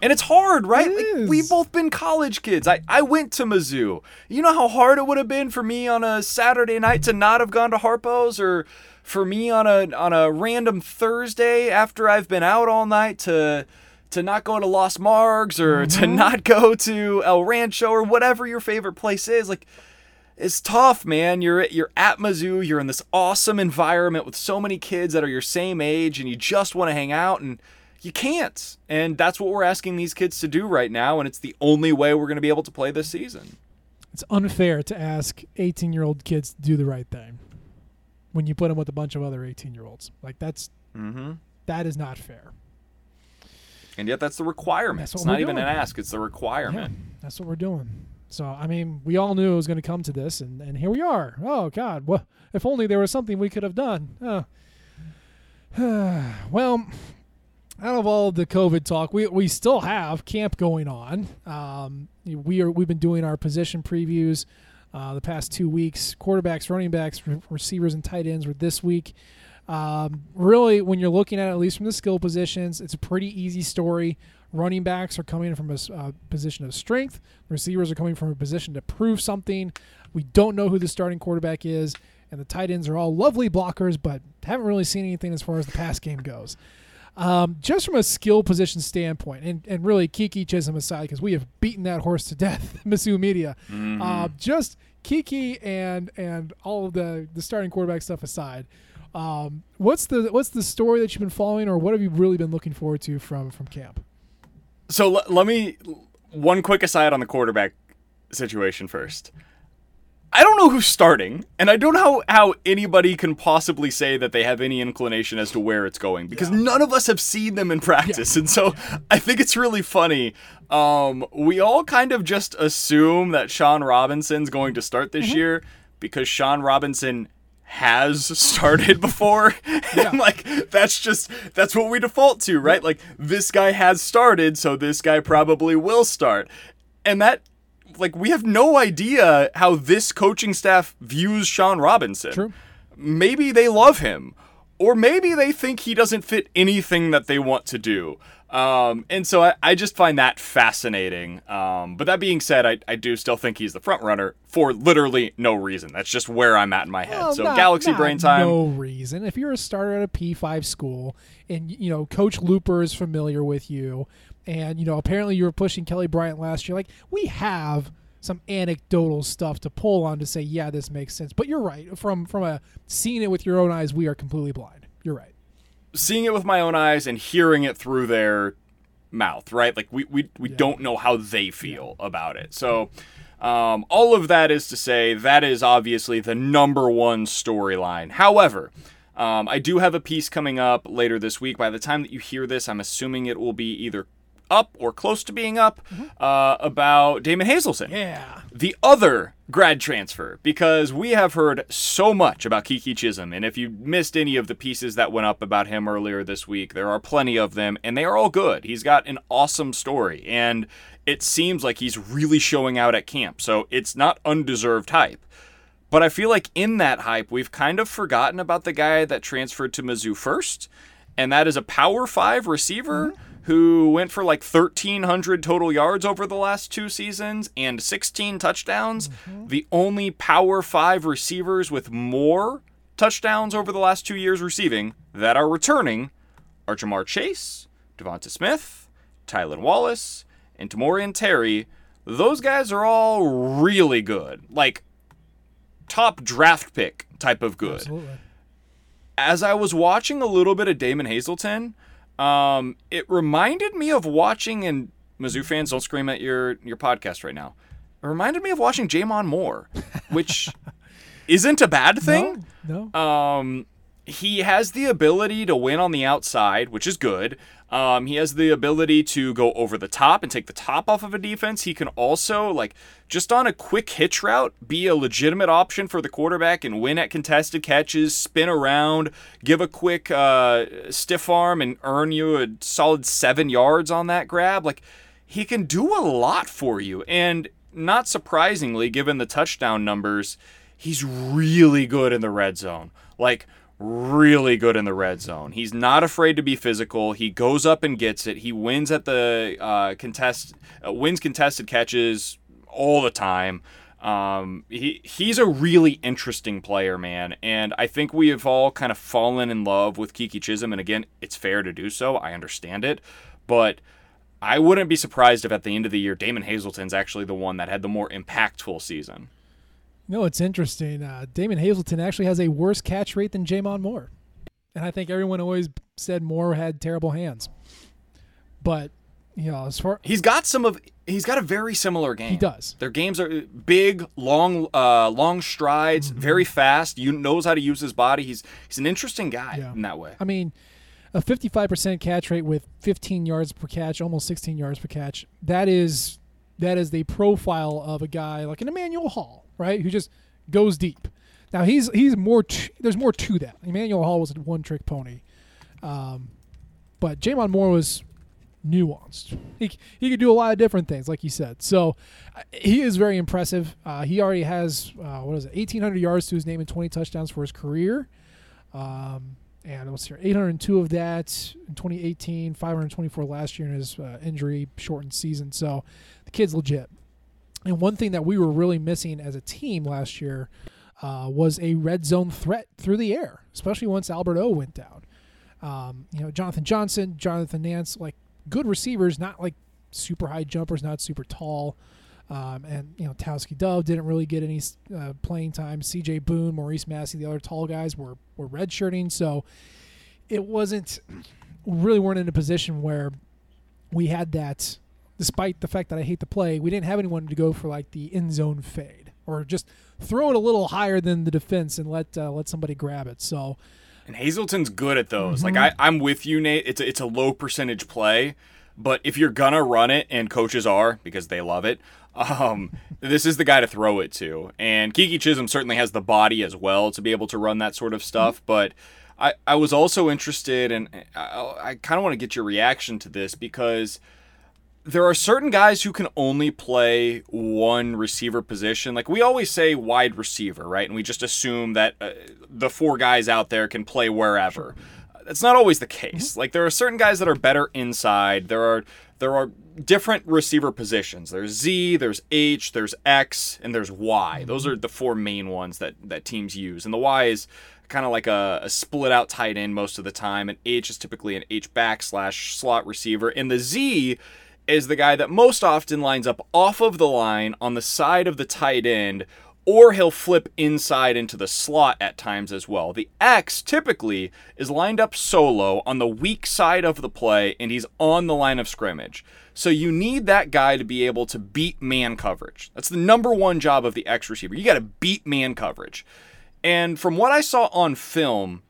And it's hard, right? It like is. we've both been college kids. I, I went to Mizzou. You know how hard it would have been for me on a Saturday night to not have gone to Harpo's or for me on a on a random Thursday after I've been out all night to to not go to Los Margs or to not go to El Rancho or whatever your favorite place is. Like it's tough, man. You're you're at Mizzou. You're in this awesome environment with so many kids that are your same age, and you just want to hang out, and you can't. And that's what we're asking these kids to do right now, and it's the only way we're going to be able to play this season. It's unfair to ask 18 year old kids to do the right thing when you put them with a bunch of other 18 year olds. Like that's Mm-hmm. that is not fair. And yet, that's the requirement. That's it's not even doing. an ask; it's the requirement. Yeah, that's what we're doing. So I mean, we all knew it was going to come to this, and, and here we are. Oh God, well, if only there was something we could have done. Oh. well, out of all the COVID talk, we we still have camp going on. Um, we are we've been doing our position previews uh, the past two weeks. Quarterbacks, running backs, re- receivers, and tight ends were this week. Um, really, when you're looking at it, at least from the skill positions, it's a pretty easy story. Running backs are coming from a uh, position of strength. Receivers are coming from a position to prove something. We don't know who the starting quarterback is, and the tight ends are all lovely blockers, but haven't really seen anything as far as the pass game goes. Um, just from a skill position standpoint, and, and really Keke Chism aside, because we have beaten that horse to death, Mizzou Media. Mm-hmm. Uh, just Keke and and all of the the starting quarterback stuff aside, um, what's the what's the story that you've been following, or what have you really been looking forward to from from camp? So l- let me one quick aside on the quarterback situation first. I don't know who's starting, and I don't know how, how anybody can possibly say that they have any inclination as to where it's going because none of us have seen them in practice. And so I think it's really funny. Um, we all kind of just assume that Shawn Robinson's going to start this year because Shawn Robinson has started before. and like that's just that's what we default to, right? Like this guy has started, so this guy probably will start. And that like we have no idea how this coaching staff views Shawn Robinson. True. Maybe they love him, or maybe they think he doesn't fit anything that they want to do. Um, and so I, I just find that fascinating. Um, but that being said, I, I do still think he's the front runner for literally no reason. That's just where I'm at in my head. Well, so not- Galaxy not Brain Time. No reason. If you're a starter at a P5 school, and you know Coach Luper is familiar with you, and you know apparently you were pushing Kelly Bryant last year, like we have some anecdotal stuff to pull on to say, yeah, this makes sense. But you're right. From from a seeing it with your own eyes, we are completely blind. You're right. Seeing it with my own eyes and hearing it through their mouth, right? Like we we, we don't know how they feel about it. So um, all of that is to say that is obviously the number one storyline. However, um, I do have a piece coming up later this week. By the time that you hear this, I'm assuming it will be either up or close to being up uh, about Damon Hazelton Yeah. the other grad transfer because we have heard so much about Keke Chism. And if you missed any of the pieces that went up about him earlier this week, there are plenty of them and they are all good. He's got an awesome story and it seems like he's really showing out at camp. So it's not undeserved hype. But I feel like in that hype, we've kind of forgotten about the guy that transferred to Mizzou first, and that is a Power Five receiver who went for like 1,300 total yards over the last two seasons and 16 touchdowns. Mm-hmm. The only Power Five receivers with more touchdowns over the last two years receiving that are returning are Ja'Marr Chase, DeVonta Smith, Tylan Wallace, and Tamorrion Terry. Those guys are all really good. Like, top draft pick type of good. Absolutely. As I was watching a little bit of Damon Hazelton, um, it reminded me of watching, and Mizzou fans don't scream at your your podcast right now. It reminded me of watching J'Mon Moore, which isn't a bad thing. No. No. Um, he has the ability to win on the outside, which is good. Um, he has the ability to go over the top and take the top off of a defense. He can also, like, just on a quick hitch route, be a legitimate option for the quarterback and win at contested catches, spin around, give a quick uh, stiff arm, and earn you a solid seven yards on that grab. Like, he can do a lot for you. And not surprisingly, given the touchdown numbers, he's really good in the red zone. Like, really good in the red zone. He's not afraid to be physical. He goes up and gets it. He wins at the uh, contest, uh, wins contested catches all the time. Um, he he's a really interesting player, man, and I think we have all kind of fallen in love with Keke Chism. And again, it's fair to do so. I understand it, but I wouldn't be surprised if at the end of the year, Damon Hazelton's actually the one that had the more impactful season. No, it's interesting. Uh, Damon Hazelton actually has a worse catch rate than J'Mon Moore, and I think everyone always said Moore had terrible hands. But you know, as far He's got some of he's got a very similar game. he does, Their games are big, long, uh, long strides, Mm-hmm. very fast. You knows how to use his body. He's he's an interesting guy Yeah. in that way. I mean, a 55% catch rate with 15 yards per catch, almost 16 yards per catch. That is that is the profile of a guy like an Emmanuel Hall, right? Who just goes deep. Now he's he's more. T- there's more to that. Emmanuel Hall was a one-trick pony, um, but J'Mon Moore was nuanced. He he could do a lot of different things, like you said. So uh, he is very impressive. Uh, he already has uh, what is it, 1,800 yards to his name and 20 touchdowns for his career. Um, and let's see here, 802 of that in 2018, 524 last year in his uh, injury shortened season. So the kid's legit. And one thing that we were really missing as a team last year uh, was a red zone threat through the air, especially once Albert O went down. Um, you know, Johnathon Johnson, Jonathan Nance, like good receivers, not like super high jumpers, not super tall. Um, and you know, Tauskie Dove didn't really get any uh, playing time. C.J. Boone, Maurice Massey, the other tall guys were were redshirting, so it wasn't really weren't in a position where we had that. Despite the fact that I hate the play, we didn't have anyone to go for like the end zone fade or just throw it a little higher than the defense and let uh, let somebody grab it. So And Hazelton's good at those. Mm-hmm. Like I, I'm with you, Nate. It's a, it's a low percentage play, but if you're gonna run it, and coaches are because they love it, um, this is the guy to throw it to. And Keke Chism certainly has the body as well to be able to run that sort of stuff. But I, I was also interested, and I, I kind of want to get your reaction to this because there are certain guys who can only play one receiver position. Like we always say wide receiver, right? And we just assume that uh, the four guys out there can play wherever. That's not always the case. Like there are certain guys that are better inside. There are there are different receiver positions. There's Z, there's H, there's X, and there's Y. Those are the four main ones that that teams use. And the Y is kind of like a, a split out tight end most of the time, and H is typically an H back slash slot receiver, and the Z is the guy that most often lines up off of the line on the side of the tight end or he'll flip inside into the slot at times as well. The X typically is lined up solo on the weak side of the play and he's on the line of scrimmage. So you need that guy to be able to beat man coverage. That's the number one job of the X receiver. You got to beat man coverage. And from what I saw on film,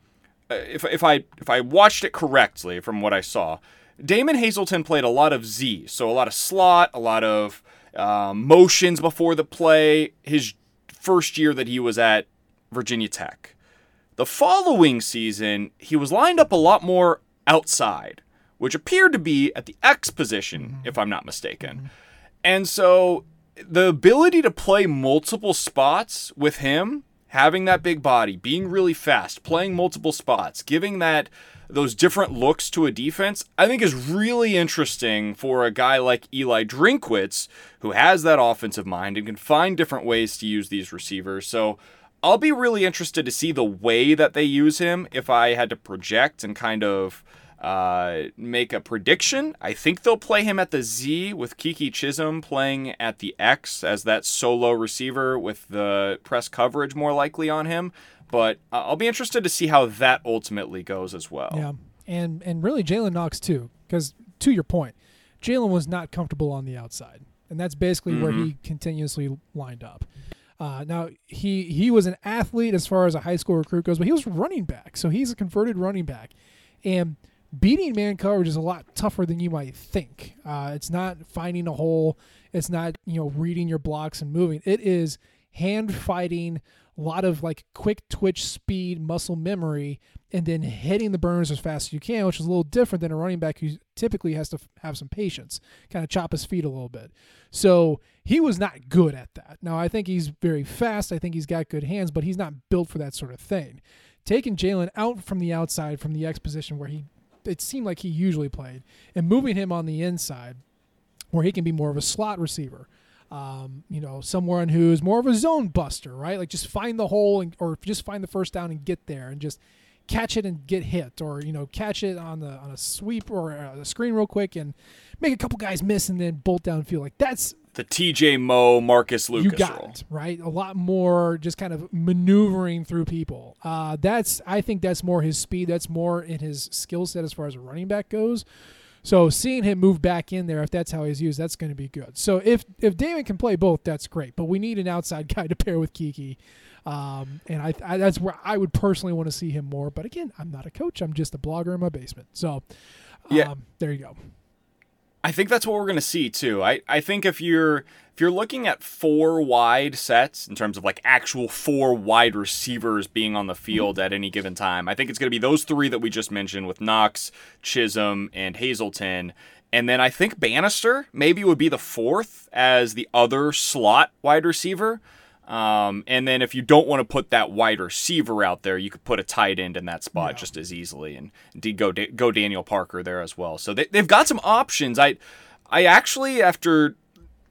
uh, if, if I if I watched it correctly from what I saw, Damon Hazelton played a lot of Z, so a lot of slot, a lot of um, motions before the play. His first year that he was at Virginia Tech. The following season, he was lined up a lot more outside, which appeared to be at the X position, mm-hmm. if I'm not mistaken. And so the ability to play multiple spots with him, having that big body, being really fast, playing multiple spots, giving that those different looks to a defense, I think is really interesting for a guy like Eli Drinkwitz, who has that offensive mind and can find different ways to use these receivers. So I'll be really interested to see the way that they use him if I had to project and kind of uh, make a prediction. I think they'll play him at the Z with Keke Chism playing at the X as that solo receiver with the press coverage more likely on him. But uh, I'll be interested to see how that ultimately goes as well. Yeah, and and really Jalen Knox too, because to your point, Jalen was not comfortable on the outside, and that's basically mm-hmm. where he mm-hmm. continuously lined up. Uh, now he he was an athlete as far as a high school recruit goes, but he was running back, so he's a converted running back, and beating man coverage is a lot tougher than you might think. Uh, it's not finding a hole, it's not you know reading your blocks and moving. It is hand fighting a lot of like quick twitch speed, muscle memory, and then hitting the burners as fast as you can, which is a little different than a running back who typically has to have some patience, kind of chop his feet a little bit. So he was not good at that. Now, I think he's very fast. I think he's got good hands, but he's not built for that sort of thing. Taking Jalen out from the outside, from the X position where he, it seemed like he usually played, and moving him on the inside where he can be more of a slot receiver um, you know, someone who's more of a zone buster, right? Like just find the hole and, or just find the first down and get there and just catch it and get hit or, you know, catch it on the, on a sweep or a screen real quick and make a couple guys miss and then bolt downfield. Like that's the TJ Moe, Marcus Lucas you got role. It, right? A lot more just kind of maneuvering through people. Uh, that's, I think that's more his speed. That's more in his skill set as far as a running back goes. So seeing him move back in there, if that's how he's used, that's going to be good. So if if Damon can play both, that's great. But we need an outside guy to pair with Keke, um, and I, I, that's where I would personally want to see him more. But again, I'm not a coach; I'm just a blogger in my basement. So um, yeah, there you go. I think that's what we're going to see too. I, I think if you're if you're looking at four wide sets in terms of like actual four wide receivers being on the mm-hmm. field at any given time, I think it's going to be those three that we just mentioned with Knox, Chism, and Hazelton. And then I think Banister maybe would be the fourth as the other slot wide receiver. Um, and then if you don't want to put that wide receiver out there, you could put a tight end in that spot yeah. just as easily, and indeed go go Daniel Parker there as well. So they, they've got some options. I I actually after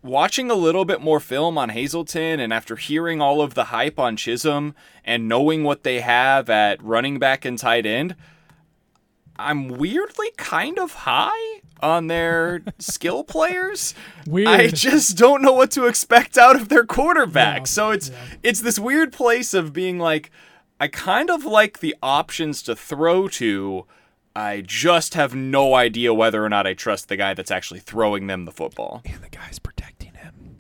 watching a little bit more film on Hazelton and after hearing all of the hype on Chism and knowing what they have at running back and tight end, I'm weirdly kind of high on their skill players. Weird. I just don't know what to expect out of their quarterback. Yeah. So it's yeah. it's this weird place of being like I kind of like the options to throw to. I just have no idea whether or not I trust the guy that's actually throwing them the football. And the guy's protecting him.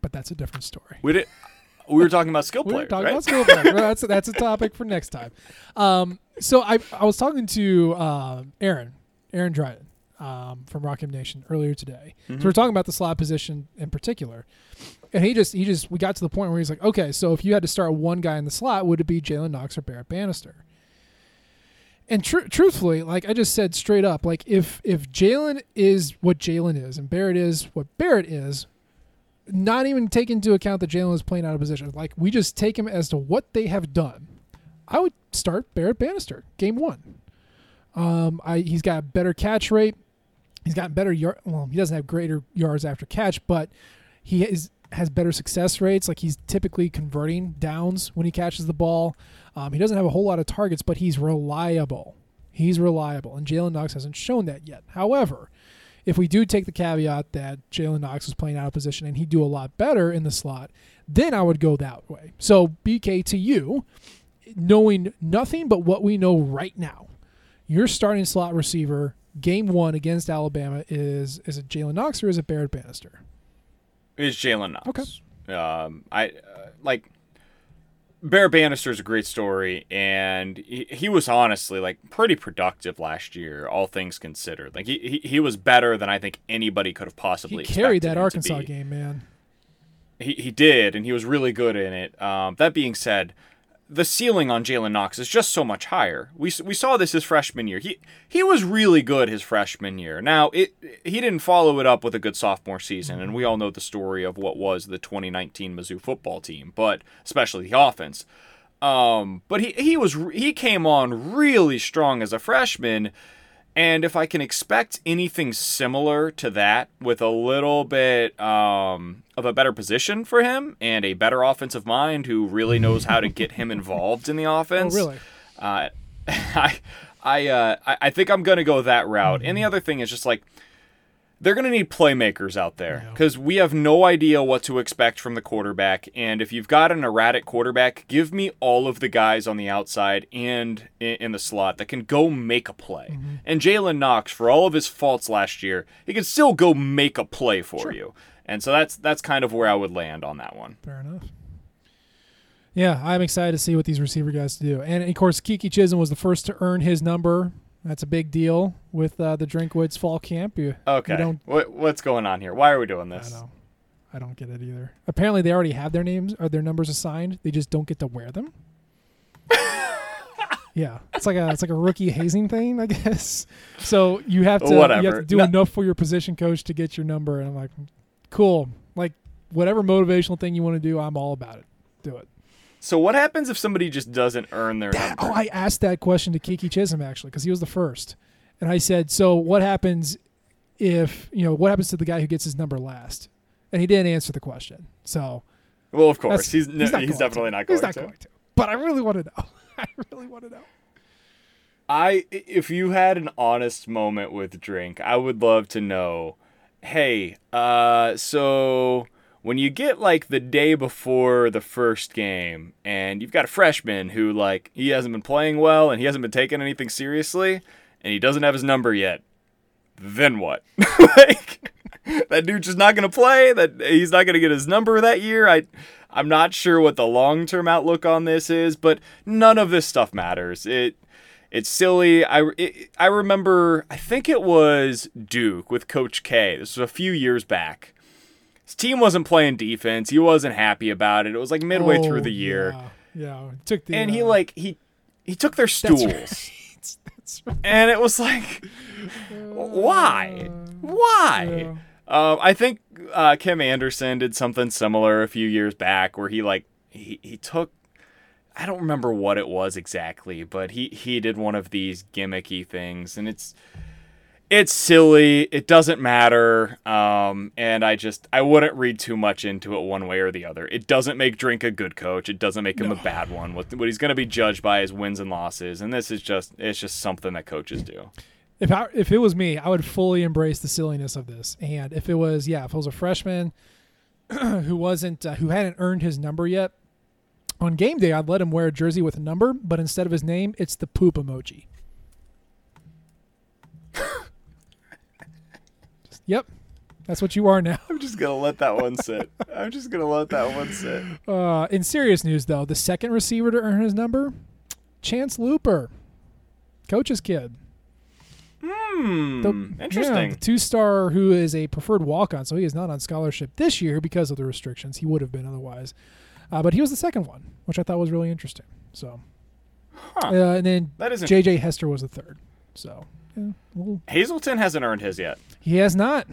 But that's a different story. We did we were talking about skill players. We were talking right? about skill players. that's that's a topic for next time. Um, so I I was talking to uh, Aaron Aaron Dryden um, from Rock Nation earlier today. Mm-hmm. So we're talking about the slot position in particular, and he just he just we got to the point where he's like, okay, so if you had to start one guy in the slot, would it be Jalen Knox or Barrett Banister? And tr- truthfully, like I just said straight up, like if if Jalen is what Jalen is and Barrett is what Barrett is, not even take into account that Jalen is playing out of position. Like we just take him as to what they have done. I would start Barrett Banister game one. Um, I he's got better catch rate. He's got better yard. Well, he doesn't have greater yards after catch, but he is has better success rates. Like he's typically converting downs when he catches the ball. Um, he doesn't have a whole lot of targets, but he's reliable. He's reliable, and Jalen Knox hasn't shown that yet. However, if we do take the caveat that Jalen Knox was playing out of position and he'd do a lot better in the slot, then I would go that way. So, BK, to you, knowing nothing but what we know right now, your starting slot receiver game one against Alabama is is it Jalen Knox or is it Barrett Banister? It's Jalen Knox. Okay. Um, I uh, like Bear Banister is a great story, and he, he was honestly like pretty productive last year, all things considered. Like he, he, he was better than I think anybody could have possibly. He carried that Arkansas game, man. He he did, and he was really good in it. Um, that being said, the ceiling on Jalen Knox is just so much higher. We we saw this his freshman year. He he was really good his freshman year. Now it he didn't follow it up with a good sophomore season, and we all know the story of what was the 2019 Mizzou football team, but especially the offense. Um, but he he was he came on really strong as a freshman. And if I can expect anything similar to that with a little bit um, of a better position for him and a better offensive mind who really knows how to get him involved in the Oh, offense, really? uh, I I, uh, I I think I'm gonna go that route. And the other thing is just like they're gonna need playmakers out there because we have no idea what to expect from the quarterback. And if you've got an erratic quarterback, give me all of the guys on the outside and in, the slot that can go make a play. Mm-hmm. And Jalen Knox, for all of his faults last year, he can still go make a play for you. And so that's that's kind of where I would land on that one. Fair enough. Yeah, I'm excited to see what these receiver guys do. And of course, Keke Chism was the first to earn his number. That's a big deal with uh, the Drinkwitz fall camp. You, Okay, You don't- what what's going on here? Why are we doing this? I know. I don't get it either. Apparently, they already have their names or their numbers assigned. They just don't get to wear them. yeah, it's like a it's like a rookie hazing thing, I guess. So you have to you have to do No- enough for your position coach to get your number. And I'm like, cool. Like whatever motivational thing you want to do, I'm all about it. Do it. So what happens if somebody just doesn't earn their That- number? oh, I asked that question to Keke Chism actually because he was the first, and I said, "So what happens if you know what happens to the guy who gets his number last?" And he didn't answer the question. So well, of course, he's no, he's, not going definitely to. not going He's not to. going to. But I really want to know. I really want to know. I if you had an honest moment with drink, I would love to know. Hey, uh, so when you get like the day before the first game, and you've got a freshman who like he hasn't been playing well and he hasn't been taking anything seriously, and he doesn't have his number yet, then what? like that dude's just not gonna play. That he's not gonna get his number that year. I. I'm not sure what the long-term outlook on this is, but none of this stuff matters. It it's silly. I, it, I remember, I think it was Duke with Coach K. This was a few years back. His team wasn't playing defense. He wasn't happy about it. It was like midway through Oh, the year. Yeah, yeah. Took the And he uh, like he he took their That's stools. right. That's right. And it was like why? Why? Yeah. Um, I think uh, Kim Anderson did something similar a few years back where he like he, he took I don't remember what it was exactly, but he he did one of these gimmicky things and it's it's silly. It doesn't matter. Um, and I just I wouldn't read too much into it one way or the other. It doesn't make Drink a good coach. It doesn't make him a bad one. What what he's going to be judged by is wins and losses, and this is just it's just something that coaches do. If I, if it was me, I would fully embrace the silliness of this. And if it was, yeah, if it was a freshman who wasn't uh, who hadn't earned his number yet, on game day, I'd let him wear a jersey with a number, but instead of his name, it's the poop emoji. Yep, that's what you are now. I'm just gonna let that one sit. I'm just gonna let that one sit. Uh, in serious news, though, the second receiver to earn his number, Chance Luper, coach's kid. Hmm. Interesting. Yeah, two-star who is a preferred walk-on, so he is not on scholarship this year because of the restrictions. He would have been otherwise, uh, but he was the second one, which I thought was really interesting. So, Huh. uh, and then that isn't. J.J. Hester was the third. So, yeah, well, Hazelton hasn't earned his yet. he has not.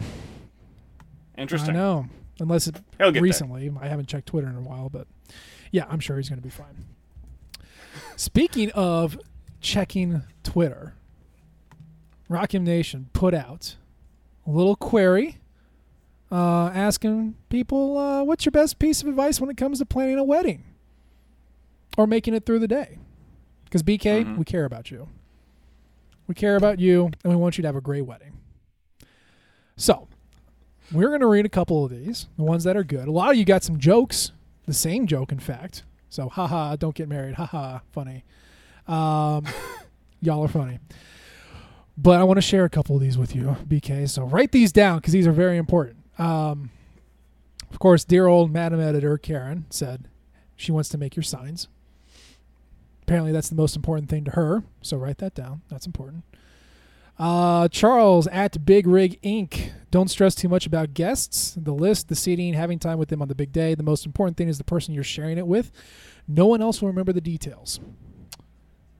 Interesting. I know, unless it get there. recently. I haven't checked Twitter in a while, but yeah, I'm sure he's going to be fine. Speaking of checking Twitter, Rock M Nation put out a little query uh, asking people, uh, "What's your best piece of advice when it comes to planning a wedding or making it through the day?" Because BK, Mhm. we care about you. We care about you, and we want you to have a great wedding. So we're going to read a couple of these, the ones that are good. A lot of you got some jokes, the same joke, in fact. So, haha, don't get married. Haha, funny. Um, y'all are funny. But I want to share a couple of these with you, BK. So write these down because these are very important. Um, of course, dear old Madam Editor Karen said she wants to make your signs. Apparently, that's the most important thing to her. So write that down. That's important. Uh, Charles at Big Rig Inc. Don't stress too much about guests, the list, the seating, having time with them on the big day. The most important thing is the person you're sharing it with. No one else will remember the details.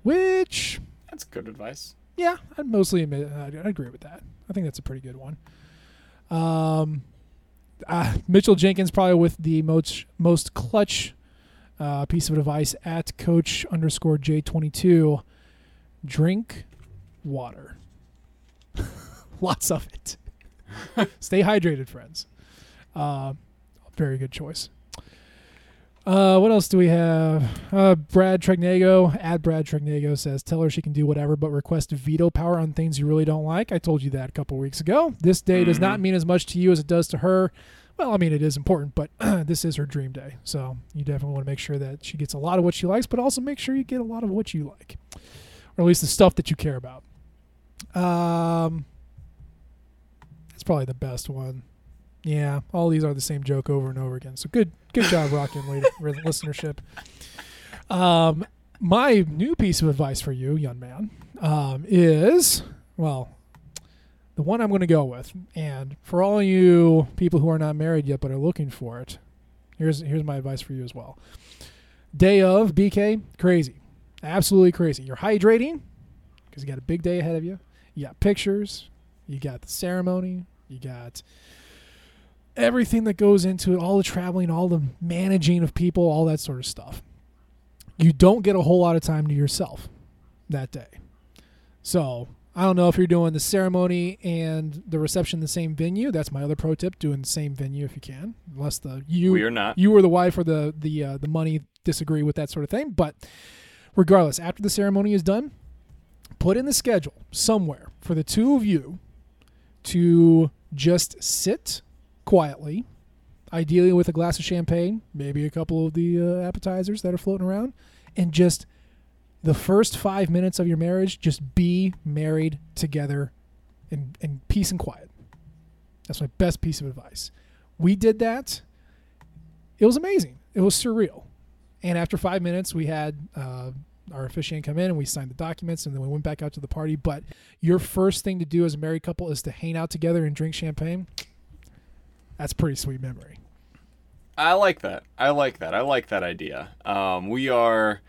Which, That's good advice. yeah, I'd mostly admit, I'd, I'd agree with that. I think that's a pretty good one. Um, uh, Mitchell Jenkins probably with the most most clutch uh, piece of advice at Coach underscore J twenty two. Drink water. Lots of it. Stay hydrated, friends. Uh, very good choice. Uh, what else do we have? Uh, Brad Tregnago, at Brad Tregnago says, tell her she can do whatever, but request veto power on things you really don't like. I told you that a couple weeks ago. This day does not Mhm. mean as much to you as it does to her. Well, I mean, it is important, but this is her dream day. So you definitely want to make sure that she gets a lot of what she likes, but also make sure you get a lot of what you like, or at least the stuff that you care about. Um, that's probably the best one. Yeah, all these are the same joke over and over again. So good, good job, rocking lady, listenership. Um, my new piece of advice for you, young man, um, is well, the one I'm going to go with, and for all you people who are not married yet but are looking for it, here's here's my advice for you as well. Day of BK, crazy, absolutely crazy. You're hydrating because you got a big day ahead of you. You got pictures, you got the ceremony, you got everything that goes into it, all the traveling, all the managing of people, all that sort of stuff. You don't get a whole lot of time to yourself that day. So I don't know if you're doing the ceremony and the reception in the same venue. That's my other pro tip: doing the same venue if you can, unless the you we are not. you or the wife or the the uh, the money disagree with that sort of thing. But regardless, after the ceremony is done, put in the schedule somewhere for the two of you to just sit quietly, ideally with a glass of champagne, maybe a couple of the uh, appetizers that are floating around, and just the first five minutes of your marriage, just be married together in, in peace and quiet. That's my best piece of advice. We did that. It was amazing. It was surreal. And after five minutes, we had uh, our officiant come in and we signed the documents and then we went back out to the party. But your first thing to do as a married couple is to hang out together and drink champagne. That's pretty sweet memory. I like that. I like that. I like that idea. Um, we are,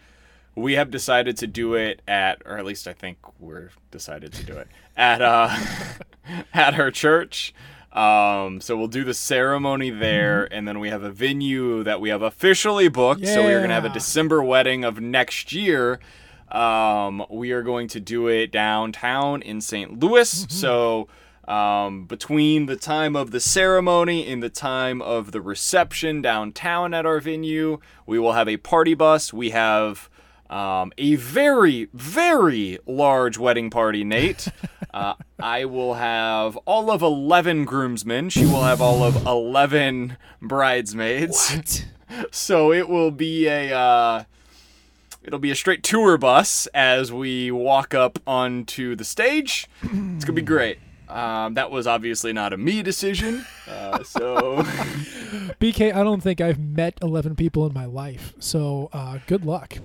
we have decided to do it at, or at least I think we're decided to do it at, uh, at her church. Um, so we'll do the ceremony there, and then we have a venue that we have officially booked. So we are gonna have a December wedding of next year. Um, we are going to do it downtown in St. Louis. So um, between the time of the ceremony and the time of the reception downtown at our venue, we will have a party bus. We have um, a very, very large wedding party, Nate. uh, I will have all of 11 groomsmen. She will have all of 11 bridesmaids. What? So it will be a. Uh, It'll be a straight tour bus as we walk up onto the stage. It's gonna be great. Um, that was obviously not a me decision. Uh, so BK, I don't think I've met 11 people in my life. So uh, good luck.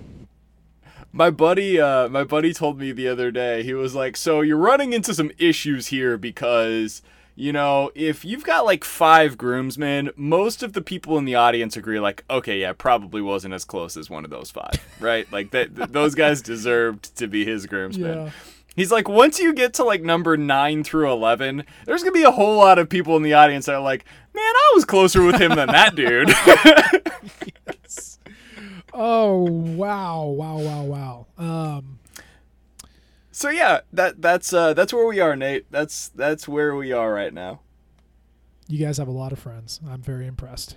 My buddy, uh, my buddy told me the other day. He was like, "So you're running into some issues here because." You know, if you've got like five groomsmen, most of the people in the audience agree, like, okay, yeah, probably wasn't as close as one of those five, right? Like, that, th- those guys deserved to be his groomsmen. Yeah. He's like, once you get to like number nine through eleven, there's gonna be a whole lot of people in the audience that are like, man, I was closer with him than that dude. Oh, wow. Wow, wow, wow. Um, so yeah, that that's uh that's where we are, Nate. That's that's where we are right now. you guys have a lot of friends. I'm very impressed.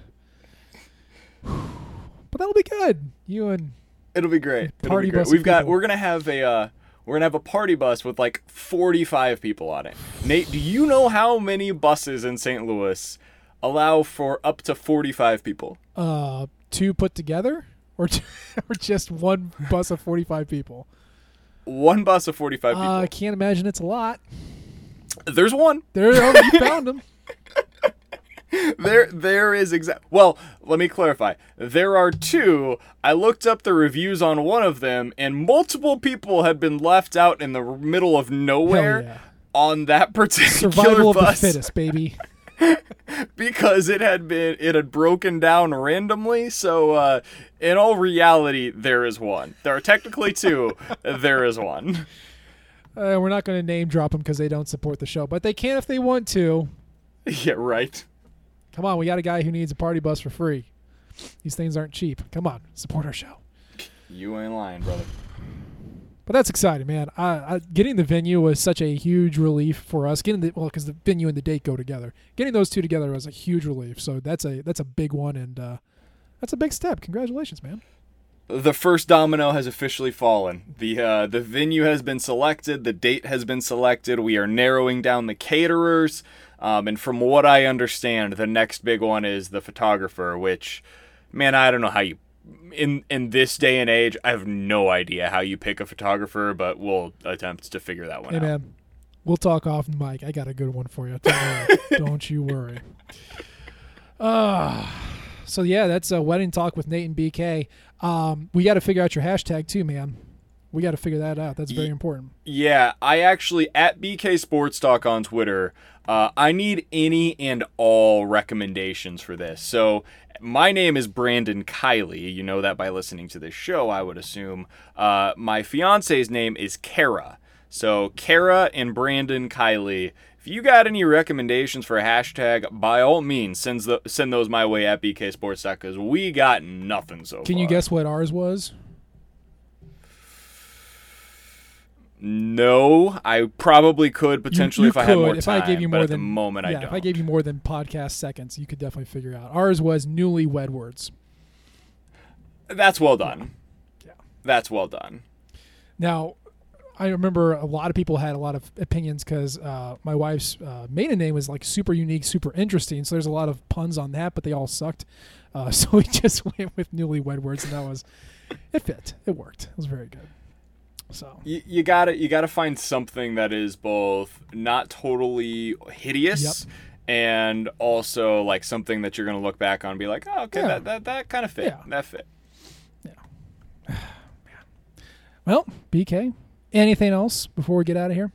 But that'll be good. You and It'll be great. It'll Party be great. We've got people. we're gonna have a uh we're gonna have a party bus with like 45 people on it. Nate, do you know how many buses in St. Louis allow for up to 45 people? Uh, two put together, or t- or just one bus of forty-five people. One bus of 45 people. Uh, I can't imagine it's a lot. There's one. There, oh, you found them. there there is exact well let me clarify there are two i looked up the reviews on one of them and multiple people had been left out in the middle of nowhere yeah. on that particular Survival of the bus fittest, baby. because it had been it had broken down randomly so uh in all reality there is one there are technically two there is one Uh, we're not going to name drop them because they don't support the show, but they can if they want to. yeah right Come on, we got a guy who needs a party bus for free. These things aren't cheap. Come on, support our show. you ain't lying brother But that's exciting, man. I, I, getting the venue was such a huge relief for us. Getting the well, because the venue and the date go together. Getting those two together was a huge relief. So that's a that's a big one, and uh, that's a big step. Congratulations, man. the first domino has officially fallen. The uh, the venue has been selected. The date has been selected. We are narrowing down the caterers. Um, and from what I understand, the next big one is the photographer. Which, man, I don't know how you. In in this day and age, I have no idea how you pick a photographer, but we'll attempt to figure that one Hey, out. man, we'll talk off mic. I got a good one for you. Don't. Don't you worry. Uh, so yeah, that's a wedding talk with Nate and BK. Um, we got to figure out your hashtag too, man. We got to figure that out. That's very important. Yeah, I actually at BK Sports Talk on Twitter. Uh, I need any and all recommendations for this. So my name is Brandon Kiley. You know that by listening to this show, I would assume. Uh, my fiance's name is Kara. So Kara and Brandon Kiley. If you got any recommendations for a hashtag, by all means, send the, send those my way at BK Sports because we got nothing so Can far. you guess what ours was? No, I probably could potentially you if I had more if time. I gave you more than the moment, I don't. if I gave you more than podcast seconds, you could definitely figure out. Ours was newlywed words. That's well done. Yeah. That's well done. Now, I remember a lot of people had a lot of opinions because uh, my wife's uh, maiden name was like super unique, super interesting. So there's a lot of puns on that, but they all sucked. Uh, so we just went with newlywed words, and that was it. Fit. It worked. It was very good. So You, you gotta you gotta find something that is both not totally hideous and also like something that you're gonna look back on and be like, oh, okay, Yeah. that that, that kind of fit. Yeah. That fit. Yeah. well, BK. Anything else before we get out of here?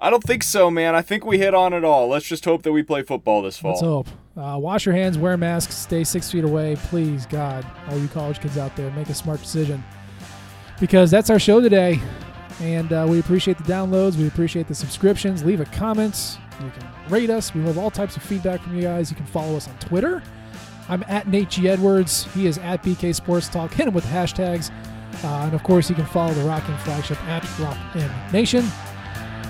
I don't think so, man. I think we hit on it all. Let's just hope that we play football this fall. Let's hope. Uh, wash your hands, wear masks, stay six feet away. Please, God, all you college kids out there, make a smart decision. Because that's our show today. And uh, we appreciate the downloads. We appreciate the subscriptions. Leave a comment. You can rate us. We love all types of feedback from you guys. You can follow us on Twitter. I'm at Nate G. Edwards. He is at BK Sports Talk. Hit him with hashtags. Uh, and of course, you can follow the Rock M Flagship at Rock M Nation.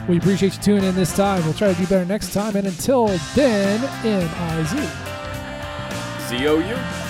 We appreciate you tuning in this time. We'll try to do better next time. And until then, M I Z. Z O U.